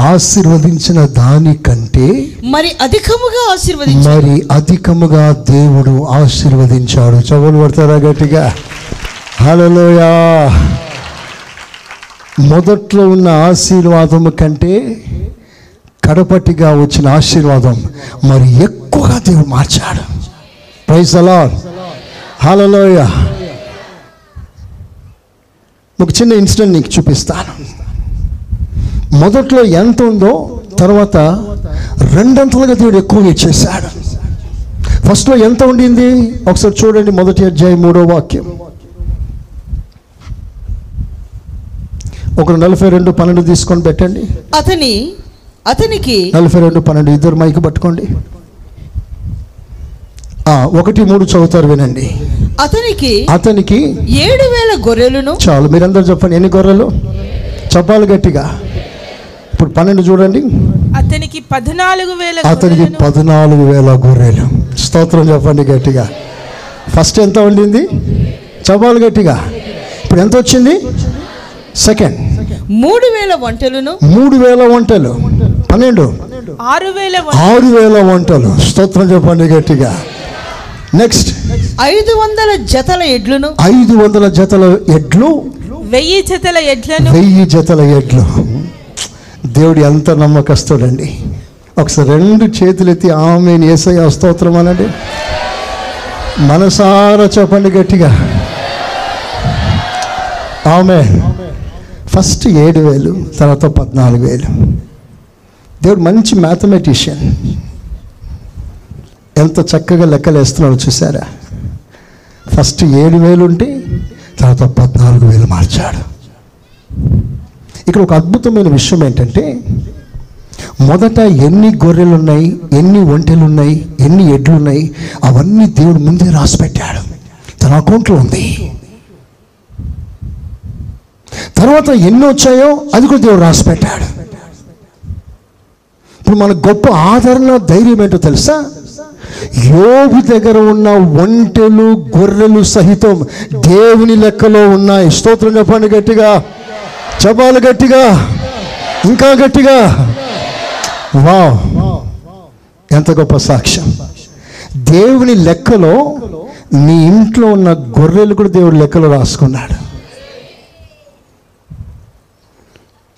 ఆశీర్వదించిన దానికంటే మరి అధికముగా ఆశీర్వదించి మరి అధికముగా దేవుడు ఆశీర్వదించాడు. చవులు పడతారా గట్టిగా? హలోయా మొదట్లో ఉన్న ఆశీర్వాదము కంటే కడపటిగా వచ్చిన ఆశీర్వాదం. మరి ఎక్కువగా దేవుడు మార్చాడు. ప్రైజ్ అలా హాలలోయ ఒక చిన్న ఇన్సిడెంట్ నీకు చూపిస్తాను. మొదట్లో ఎంత ఉందో తర్వాత రెండంతలుగా దేవుడు ఎక్కువగా ఇచ్చేసాడు ఫస్ట్లో ఎంత ఉండింది? ఒకసారి చూడండి మొదటి అధ్యాయం మూడో వాక్యం. ఒకరు నలభై రెండు పన్నెండు తీసుకొని పెట్టండి. అతని అతనికి నలభై రెండు పన్నెండు ఇద్దరు మైక్ పట్టుకోండి. ఒకటి మూడు చదువుతారు వినండి. అతనికి అతనికి ఏడు వేల గొర్రెలను చాలు మీరందరూ చెప్పండి ఎన్ని గొర్రెలు? చెప్పాలి గట్టిగా. ఇప్పుడు పన్నెండు చూడండి. అతనికి పద్నాలుగు వేల అతనికి పద్నాలుగు వేల గొర్రెలు. స్తోత్రం చెప్పండి గట్టిగా. ఫస్ట్ ఎంత ఉండింది? చెప్పాలి గట్టిగా. ఇప్పుడు ఎంత వచ్చింది? సెకండ్. మూడు వేల వంటలను మూడు వేల వంటలు పన్నెండు. ఆరు వేల ఆరు వేల వంటలు స్తోత్రం చెప్పండి గట్టిగా. నెక్స్ట్ ఐదు వందల జతల ఎడ్లను. ఐదు వందల జతల ఎడ్లు. వెయ్యి జతల ఎడ్లను. వెయ్యి జతల ఎడ్లు. దేవుడు ఎంత నమ్మకస్తుడండి. ఒకసారి రెండు చేతులు ఎత్తి ఆమె ఏసయ్య స్తోత్రం అనండి. మనసారా చెప్పండి గట్టిగా. ఆమె ఫస్ట్ ఏడు వేలు తర్వాత పద్నాలుగు వేలు. దేవుడు మంచి మ్యాథమెటిషియన్. ఎంత చక్కగా లెక్కలు వేస్తున్నాడో చూసారా ఫస్ట్ ఏడు వేలు ఉంటే తర్వాత పద్నాలుగు వేలు మార్చాడు. ఇక్కడ ఒక అద్భుతమైన విషయం ఏంటంటే మొదట ఎన్ని గొర్రెలు ఉన్నాయి ఎన్ని ఒంటెలు ఉన్నాయి ఎన్ని ఎడ్లు ఉన్నాయి అవన్నీ దేవుడు ముందే రాసిపెట్టాడు తన అకౌంట్లో ఉంది. తర్వాత ఎన్ని వచ్చాయో అది కూడా దేవుడు రాసిపెట్టాడు ఇప్పుడు మన గొప్ప ఆదరణ ధైర్యం ఏంటో తెలుసా? యోగు దగ్గర ఉన్న ఒంటెలు గొర్రెలు సహితం దేవుని లెక్కలో ఉన్నాయి. స్తోత్రం చెప్పండి గట్టిగా. చెప్పాలి గట్టిగా. ఇంకా గట్టిగా. వా ఎంత గొప్ప సాక్ష్యం. దేవుని లెక్కలో నీ ఇంట్లో ఉన్న గొర్రెలు కూడా దేవుడి లెక్కలో రాసుకున్నాడు.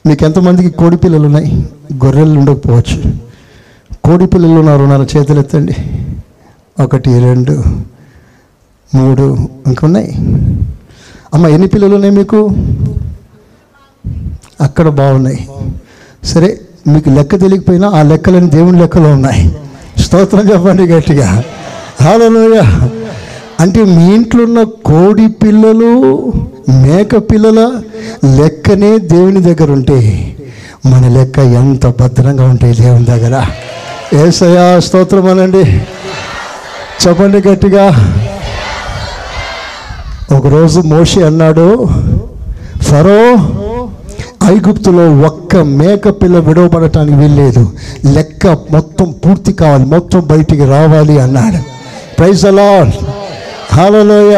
మీకు ఎంతమందికి కోడి పిల్లలు ఉన్నాయి? గొర్రెలు ఉండకపోవచ్చు. కోడి పిల్లలు ఉన్నారు ఉన్నారు చేతులు ఎత్తండి ఒకటి రెండు మూడు ఇంకా ఉన్నాయి. అమ్మ ఎన్ని పిల్లలు ఉన్నాయి మీకు? అక్కడ బాగున్నాయి. సరే మీకు లెక్క తెలియకపోయినా ఆ లెక్కలని దేవుని లెక్కలో ఉన్నాయి. స్తోత్రం చెప్పండి గట్టిగా. హాలలోయ అంటే మీ ఇంట్లో ఉన్న కోడి పిల్లలు మేక పిల్లల లెక్కనే దేవుని దగ్గర ఉంటే మన లెక్క ఎంత భద్రంగా ఉంటాయి దేవుని దగ్గర. ఏసయా స్తోత్రం అనండి. చెప్పండి గట్టిగా. ఒకరోజు మోషి అన్నాడు ఫరో ఐగుప్తులో ఒక్క మేక పిల్ల విడవబడటానికి వీల్లేదు. లెక్క మొత్తం పూర్తి కావాలి మొత్తం బయటికి రావాలి అన్నాడు. ప్రైజ్ అలాడ్ హాలలోయ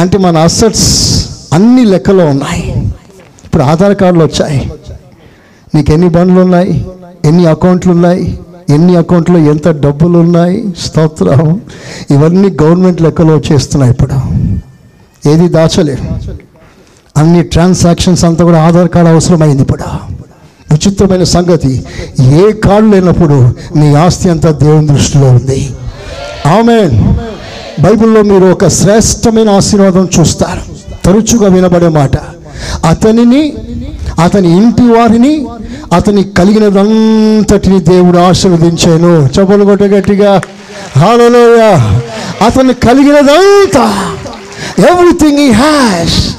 అంటే మన అసెట్స్ అన్ని లెక్కలో ఉన్నాయి. ఇప్పుడు ఆధార్ కార్డులు వచ్చాయి. నీకు ఎన్ని బండ్లు ఉన్నాయి? ఎన్ని అకౌంట్లు ఉన్నాయి? ఎన్ని అకౌంట్లో ఎంత డబ్బులు ఉన్నాయి స్తోత్రం. ఇవన్నీ గవర్నమెంట్ లెక్కలో చేస్తున్నాయి ఇప్పుడు. ఏది దాచలేరు అన్ని ట్రాన్సాక్షన్స్ అంతా కూడా ఆధార్ కార్డు అవసరమైంది ఇప్పుడు. విచిత్రమైన సంగతి. ఏ కార్డు లేనప్పుడు నీ ఆస్తి అంతా దేవుని దృష్టిలో ఉంది. ఆమె బైబిల్లో మీరు ఒక శ్రేష్టమైన ఆశీర్వాదం చూస్తారు. తరచుగా వినబడే మాట. అతనిని అతని ఇంటి వారిని అతని కలిగినదంతటిని దేవుడు ఆశీర్వదించాను. చెప్పలు కొట్ట గట్టిగా హాలలోయ అతను కలిగినదంతా ఎవ్రీథింగ్ ఈ హ్యాష్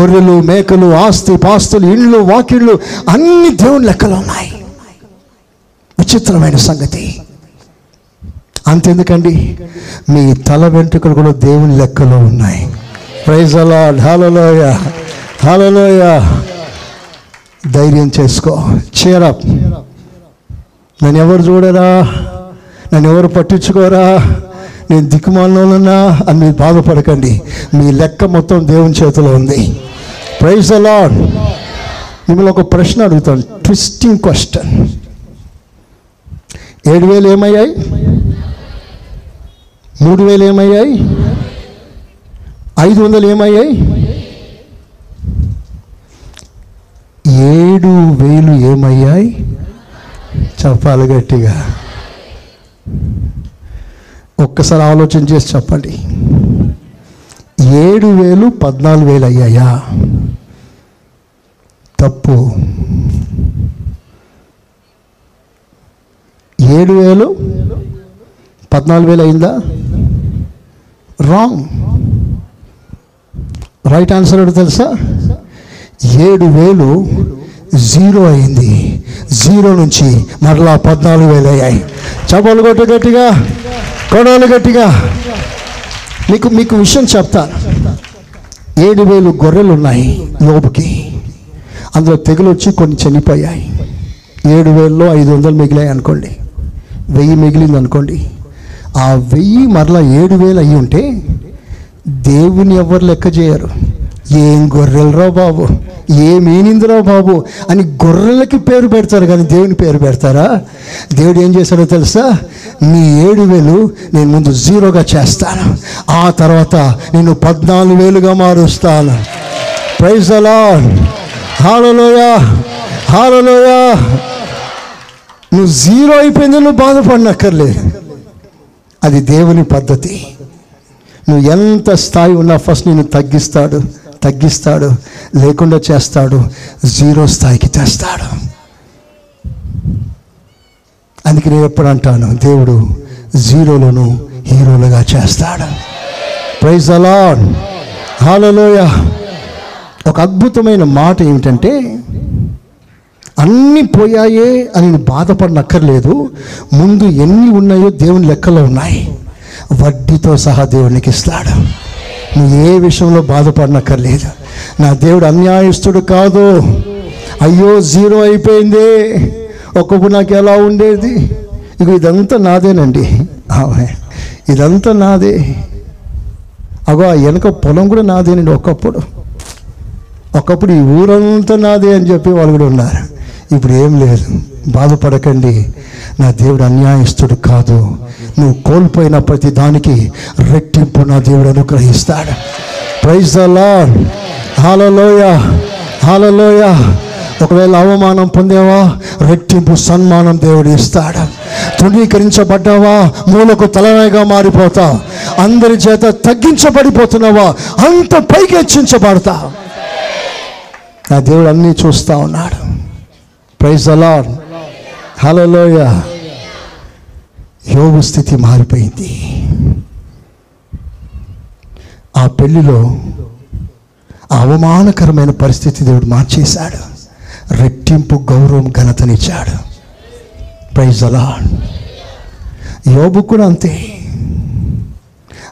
గొర్రెలు మేకలు ఆస్తి పాస్తులు ఇండ్లు వాకిళ్ళు అన్ని దేవుని లెక్కలు ఉన్నాయి. విచిత్రమైన సంగతి. అంతెందుకండి? మీ తల వెంట్రుకలు కూడా దేవుని లెక్కలో ఉన్నాయి. ప్రైజ్ అలా హాలలోయ హాలలోయ ధైర్యం చేసుకో. చేరప్ నన్ను ఎవరు చూడరా? నన్ను ఎవరు పట్టించుకోరా? నేను దిక్కుమాలనున్నా అని మీరు బాధపడకండి. మీ లెక్క మొత్తం దేవుని చేతిలో ఉంది. ప్రైజ్ అలాడ్ మిమ్మల్ని ఒక ప్రశ్న అడుగుతాను. ట్విస్టింగ్ క్వశ్చన్ ఏడు వేలు ఏమయ్యాయి? మూడు వేలు ఏమయ్యాయి? ఐదు వందలు ఏమయ్యాయి? ఏడు వేలు ఏమయ్యాయి? చెప్పాలి గట్టిగా. ఒక్కసారి ఆలోచన చేసి చెప్పండి. ఏడు వేలు పద్నాలుగు వేలు అయ్యాయా? తప్పు. ఏడు వేలు పద్నాలుగు వేలు అయిందా? రాంగ్. రైట్ ఆన్సర్ ఏడు తెలుసా? ఏడు వేలు జీరో అయింది. జీరో నుంచి మరలా పద్నాలుగు వేలు అయ్యాయి. చపలు కొట్టు గట్టిగా కొడవలు గట్టిగా. మీకు మీకు విషయం చెప్తాను ఏడు వేలు గొర్రెలు ఉన్నాయి యోబుకి అందులో తెగులు వచ్చి కొన్ని చనిపోయాయి. ఏడు వేలలో ఐదు వందలు మిగిలాయి అనుకోండి. వెయ్యి మిగిలింది అనుకోండి. ఆ వెయ్యి మరలా ఏడు వేలు అయ్యి ఉంటే దేవుని ఎవరు లెక్క చేయరు. ఏం గొర్రెలరా బాబు? ఏం బాబు? అని గొర్రెలకి పేరు పెడతారు కానీ దేవుని పేరు పెడతారా? దేవుడు ఏం చేశాడో తెలుసా? నీ ఏడు వేలు నేను ముందు జీరోగా చేస్తాను. ఆ తర్వాత నేను పద్నాలుగు వేలుగా మారుస్తాను. ప్రైజ్ అలా హాలలోయా హాలలోయా నువ్వు జీరో అయిపోయింది నువ్వు బాధపడినక్కర్లేదు. అది దేవుని పద్ధతి. నువ్వు ఎంత స్థాయి ఉన్నా ఫస్ట్ నేను తగ్గిస్తాడు తగ్గిస్తాడు లేకుండా చేస్తాడు జీరో స్థాయికి తెస్తాడు. అందుకే నేను ఎప్పుడు అంటాను దేవుడు జీరోలను హీరోలుగా చేస్తాడు. ప్రైజ్ అలాడ్ హాలలోయ ఒక అద్భుతమైన మాట ఏమిటంటే అన్నీ పోయాయే అని నేను బాధపడనక్కర్లేదు ముందు ఎన్ని ఉన్నాయో దేవుని లెక్కలో ఉన్నాయి. వడ్డీతో సహా దేవునికి ఇస్తాడు. నువ్వు ఏ విషయంలో బాధపడనక్కర్లేదు. నా దేవుడు అన్యాయస్తుడు కాదు. అయ్యో జీరో అయిపోయింది. ఒకప్పుడు నాకు ఎలా ఉండేది? ఇక ఇదంతా నాదేనండి. ఇదంతా నాదే. అగో ఆ వెనక పొలం కూడా నాదేనండి ఒకప్పుడు. ఒకప్పుడు ఈ ఊరంతా నాదే అని చెప్పి వాళ్ళు కూడా ఉన్నారు. ఇప్పుడు ఏం లేదు. బాధపడకండి. నా దేవుడు అన్యాయస్తుడు కాదు. నువ్వు కోల్పోయిన ప్రతి దానికి రెట్టింపు నా దేవుడు అనుగ్రహిస్తాడు. ప్రైజ్ అలా హాలలోయ హాలలోయ ఒకవేళ అవమానం పొందేవా? రెట్టింపు సన్మానం దేవుడు ఇస్తాడు. తృణీకరించబడ్డావా? మూలకు తలనాయిగా మారిపోతావు అందరి చేత తగ్గించబడిపోతున్నావా? అంత పైకి హెచ్చించబడతా. నా దేవుడు అన్నీ చూస్తా ఉన్నాడు. ప్రైజ్ అలాడ్ హలోయ యోగు స్థితి మారిపోయింది. ఆ పెళ్ళిలో అవమానకరమైన పరిస్థితి దేవుడు మార్చేశాడు. రెట్టింపు గౌరవం ఘనతనిచ్చాడు. ప్రైజ్ అలా యోబు కూడా అంతే.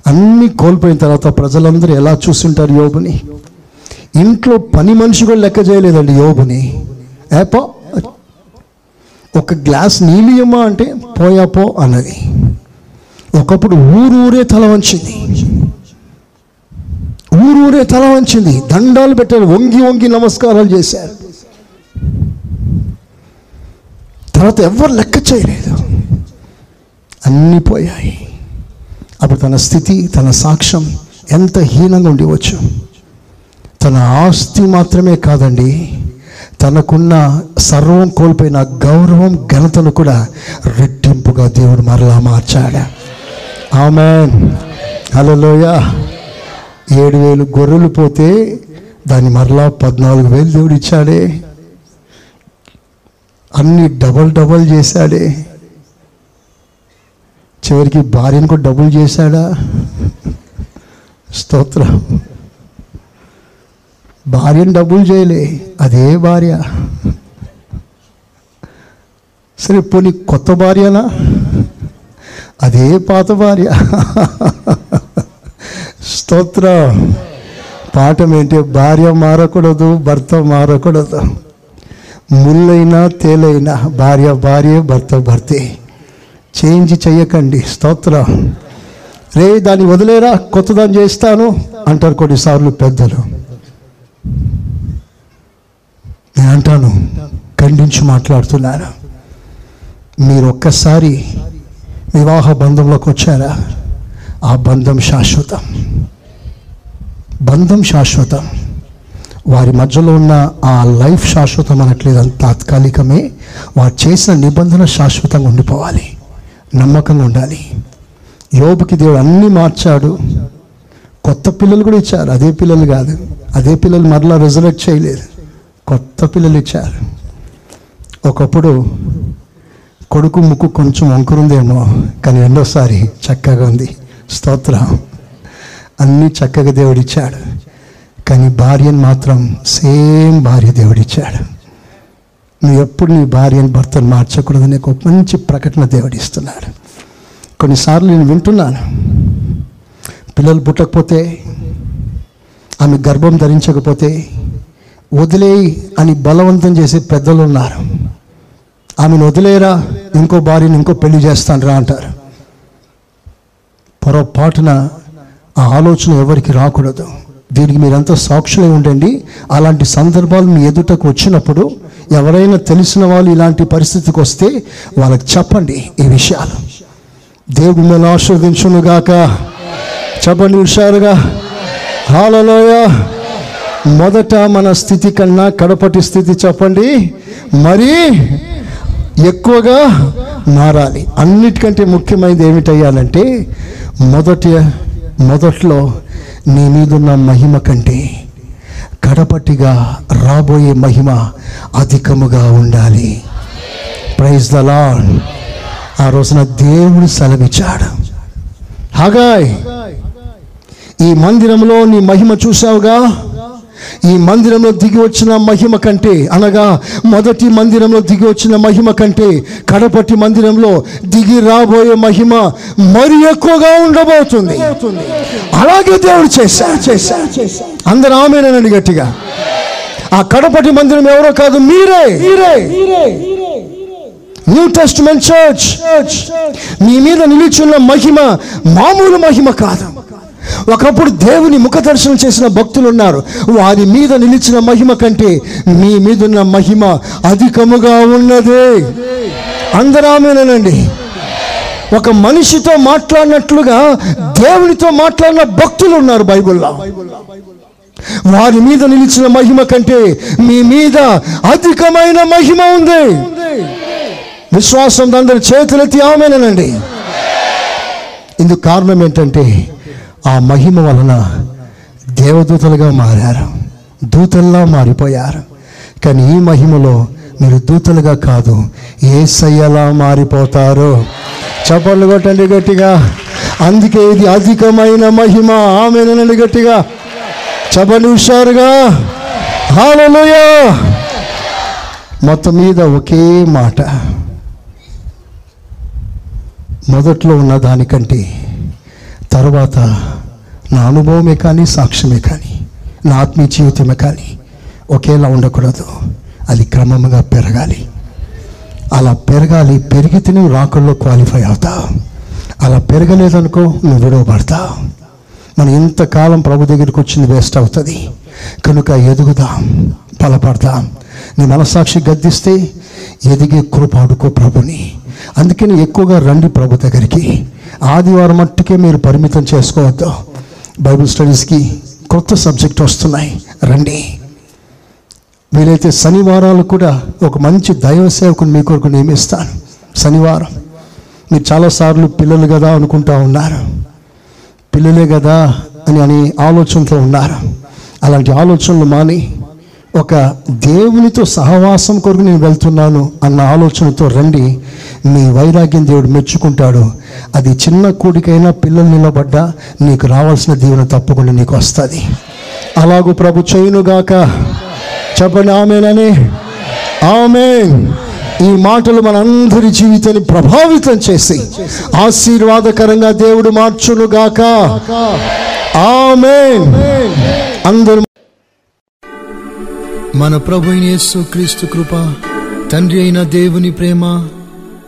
అన్నీ కోల్పోయిన తర్వాత ప్రజలందరూ ఎలా చూస్తుంటారు యోబుని? ఇంట్లో పని మనిషి కూడా లెక్క చేయలేదండి యోబుని. ఏపో? ఒక గ్లాస్ నీళ్ళు ఇమ్మా అంటే పోయా పో అన్నది. ఒకప్పుడు ఊరు ఊరే తల వంచింది. ఊరూరే తల వంచింది. దండాలు పెట్టారు. వంగి వంగి నమస్కారాలు చేశారు. తర్వాత ఎవరు లెక్క చేయలేదు. అన్నీ పోయాయి. అప్పుడు తన స్థితి తన సాక్ష్యం ఎంత హీనంగా ఉండవచ్చు తన ఆస్తి మాత్రమే కాదండి తనకున్న సర్వం కోల్పోయిన గౌరవం ఘనతను కూడా రెట్టింపుగా దేవుడు మరలా మార్చాడు? ఆమె హలోయ ఏడు వేలు గొర్రెలు పోతే దాన్ని మరలా పద్నాలుగు వేలు దేవుడు ఇచ్చాడే. అన్ని డబల్ డబల్ చేశాడే. చివరికి భార్యను కూడా డబుల్ చేశాడా? స్తోత్రం. భార్యను డబ్బులు చేయలే అదే భార్య. సరే పోనీ కొత్త భార్యనా? అదే పాత భార్య. స్తోత్ర. పాఠం ఏంటి? భార్య మారకూడదు భర్త మారకూడదు. ముళ్ళైనా తేలైనా భార్య భార్య భర్త భర్తే. చేంజ్ చెయ్యకండి స్తోత్ర. రే దాన్ని వదిలేరా? కొత్తదాన్ని చేస్తాను అంటారు కొన్నిసార్లు పెద్దలు. నేను అంటాను ఖండించి మాట్లాడుతున్నారా? మీరు ఒక్కసారి వివాహ బంధంలోకి వచ్చారా? ఆ బంధం శాశ్వతం. బంధం శాశ్వతం. వారి మధ్యలో ఉన్న ఆ లైఫ్ శాశ్వతం అనట్లేదు అది తాత్కాలికమే. వారు చేసిన నిబంధన శాశ్వతంగా ఉండిపోవాలి. నమ్మకంగా ఉండాలి. యోబుకి దేవుడు అన్నీ మార్చాడు. కొత్త పిల్లలు కూడా ఇచ్చారు. అదే పిల్లలు కాదు. అదే పిల్లలు మరలా రిజర్వేట్ చేయలేదు. కొత్త పిల్లలు ఇచ్చారు. ఒకప్పుడు కొడుకు ముక్కు కొంచెం వంకురుందేమో కానీ రెండోసారి చక్కగా ఉంది. స్తోత్రం. అన్నీ చక్కగా దేవుడిచ్చాడు. కానీ భార్యను మాత్రం సేమ్ భార్య దేవుడిచ్చాడు. నువ్వు ఎప్పుడు నీ భార్యను భర్తను మార్చకూడదని ఒక మంచి ప్రకటన దేవుడిస్తున్నాడు. కొన్నిసార్లు నేను వింటున్నాను. పిల్లలు పుట్టకపోతే ఆమె గర్భం ధరించకపోతే వదిలేయి అని బలవంతం చేసే పెద్దలు ఉన్నారు ఆమెను వదిలేరా? ఇంకో భార్యను ఇంకో పెళ్ళి చేస్తాను రా అంటారు. పొరపాటున ఆ ఆలోచన ఎవరికి రాకూడదు. దీనికి మీరంతా సాక్షులై ఉండండి. అలాంటి సందర్భాలు మీ ఎదుటకు వచ్చినప్పుడు ఎవరైనా తెలిసిన వాళ్ళు ఇలాంటి పరిస్థితికి వస్తే వాళ్ళకి చెప్పండి ఈ విషయాలు. దేవుడు మిమ్మల్ని ఆశీర్వదించునుగాక. చెప్పండి హుషారుగా హాలలోయ మొదట మన స్థితి కన్నా కడపటి స్థితి చెప్పండి. మరి ఎక్కువగా మారాలి. అన్నిటికంటే ముఖ్యమైనది ఏమిటయ్యాలంటే మొదటి మొదట్లో నీ మీదున్న మహిమ కంటే కడపటిగా రాబోయే మహిమ అధికముగా ఉండాలి. ప్రైజ్ ద లాడ్ ఆ రోజున దేవుడు సెలవిచ్చాడు. హాగాయ్ ఈ మందిరంలో నీ మహిమ చూసావుగా ఈ మందిరంలో దిగి వచ్చిన మహిమ కంటే అనగా మొదటి మందిరంలో దిగి వచ్చిన మహిమ కంటే కడపటి మందిరంలో దిగి రాబోయే మహిమ మరి ఎక్కువగా ఉండబోతుంది. అలాగే దేవుడు చేశాడు. చేశాడు అందరూ ఆమెనండి గట్టిగా ఆ కడపటి మందిరం ఎవరో కాదు మీరే. మీరే. న్యూ టెస్ట్మెంట్ చర్చ్ మీ మీద నిలిచున్న మహిమ మామూలు మహిమ కాదు. ఒకప్పుడు దేవుని ముఖ దర్శనం చేసిన భక్తులు ఉన్నారు. వారి మీద నిలిచిన మహిమ కంటే మీ మీద ఉన్న మహిమ అధికముగా ఉన్నదే. అందరామేనండి. ఒక మనిషితో మాట్లాడినట్లుగా దేవునితో మాట్లాడిన భక్తులు ఉన్నారు బైబుల్లో. వారి మీద నిలిచిన మహిమ కంటే మీ మీద అధికమైన మహిమ ఉంది. విశ్వాసం అందరి చేతులెత్తి ఆమెనండి ఇందుకు కారణం ఏంటంటే ఆ మహిమ వలన దేవదూతలుగా మారారు. దూతల్లా మారిపోయారు. కానీ ఈ మహిమలో మీరు దూతలుగా కాదు ఏ సయ్యలా మారిపోతారు. చపళ్ళు కొట్టండి గట్టిగా. అందుకే ఇది అధికమైన మహిమ. ఆమెనండి గట్టిగా. చప్పని హుషారుగా హాలలోయ మొత్తం మీద ఒకే మాట. మొదట్లో ఉన్న దానికంటే తర్వాత నా అనుభవమే కానీ సాక్ష్యమే కానీ నా ఆత్మీయ జీవితమే కానీ ఒకేలా ఉండకూడదు. అది క్రమంగా పెరగాలి. అలా పెరగాలి పెరిగితే నువ్వు రాకల్లో క్వాలిఫై అవుతావు. అలా పెరగలేదనుకో నువ్వు విడవబడతావు. మనం ఇంతకాలం ప్రభు దగ్గరికి వచ్చింది వేస్ట్ అవుతుంది. కనుక ఎదుగుదాం బలపడదాం. నీ మనస్సాక్షి గద్దిస్తే ఎదిగే కృపాడుకో ప్రభుని. అందుకని ఎక్కువగా రండి ప్రభు దగ్గరికి. ఆదివారం మట్టుకే మీరు పరిమితం చేసుకోవద్దు. బైబిల్ స్టడీస్కి కొత్త సబ్జెక్ట్ వస్తున్నాయి. రండి. వీలైతే శనివారాలు కూడా ఒక మంచి దైవ సేవకుని మీ కొరకు నియమిస్తాను. శనివారం. మీరు చాలాసార్లు పిల్లలు కదా అనుకుంటా ఉన్నారు. పిల్లలే కదా అని అని ఆలోచనతో ఉన్నారు. అలాంటి ఆలోచనలు మాని ఒక దేవునితో సహవాసం కొరకు నేను వెళ్తున్నాను అన్న ఆలోచనతో రండి. మీ వైరాగ్యం దేవుడు మెచ్చుకుంటాడు. అది చిన్న కూడికైనా పిల్లలు నిలబడ్డా నీకు రావాల్సిన దీవెన తప్పకుండా నీకు వస్తుంది. అలాగూ ప్రభు చేయునుగాక చెప్పండి ఆమెనని. ఆమె ఈ మాటలు మనందరి జీవితాన్ని ప్రభావితం చేసి ఆశీర్వాదకరంగా దేవుడు మార్చునుగాక ఆమె అందరూ మన ప్రభు యేసు క్రీస్తు కృప తండ్రి అయిన దేవుని ప్రేమ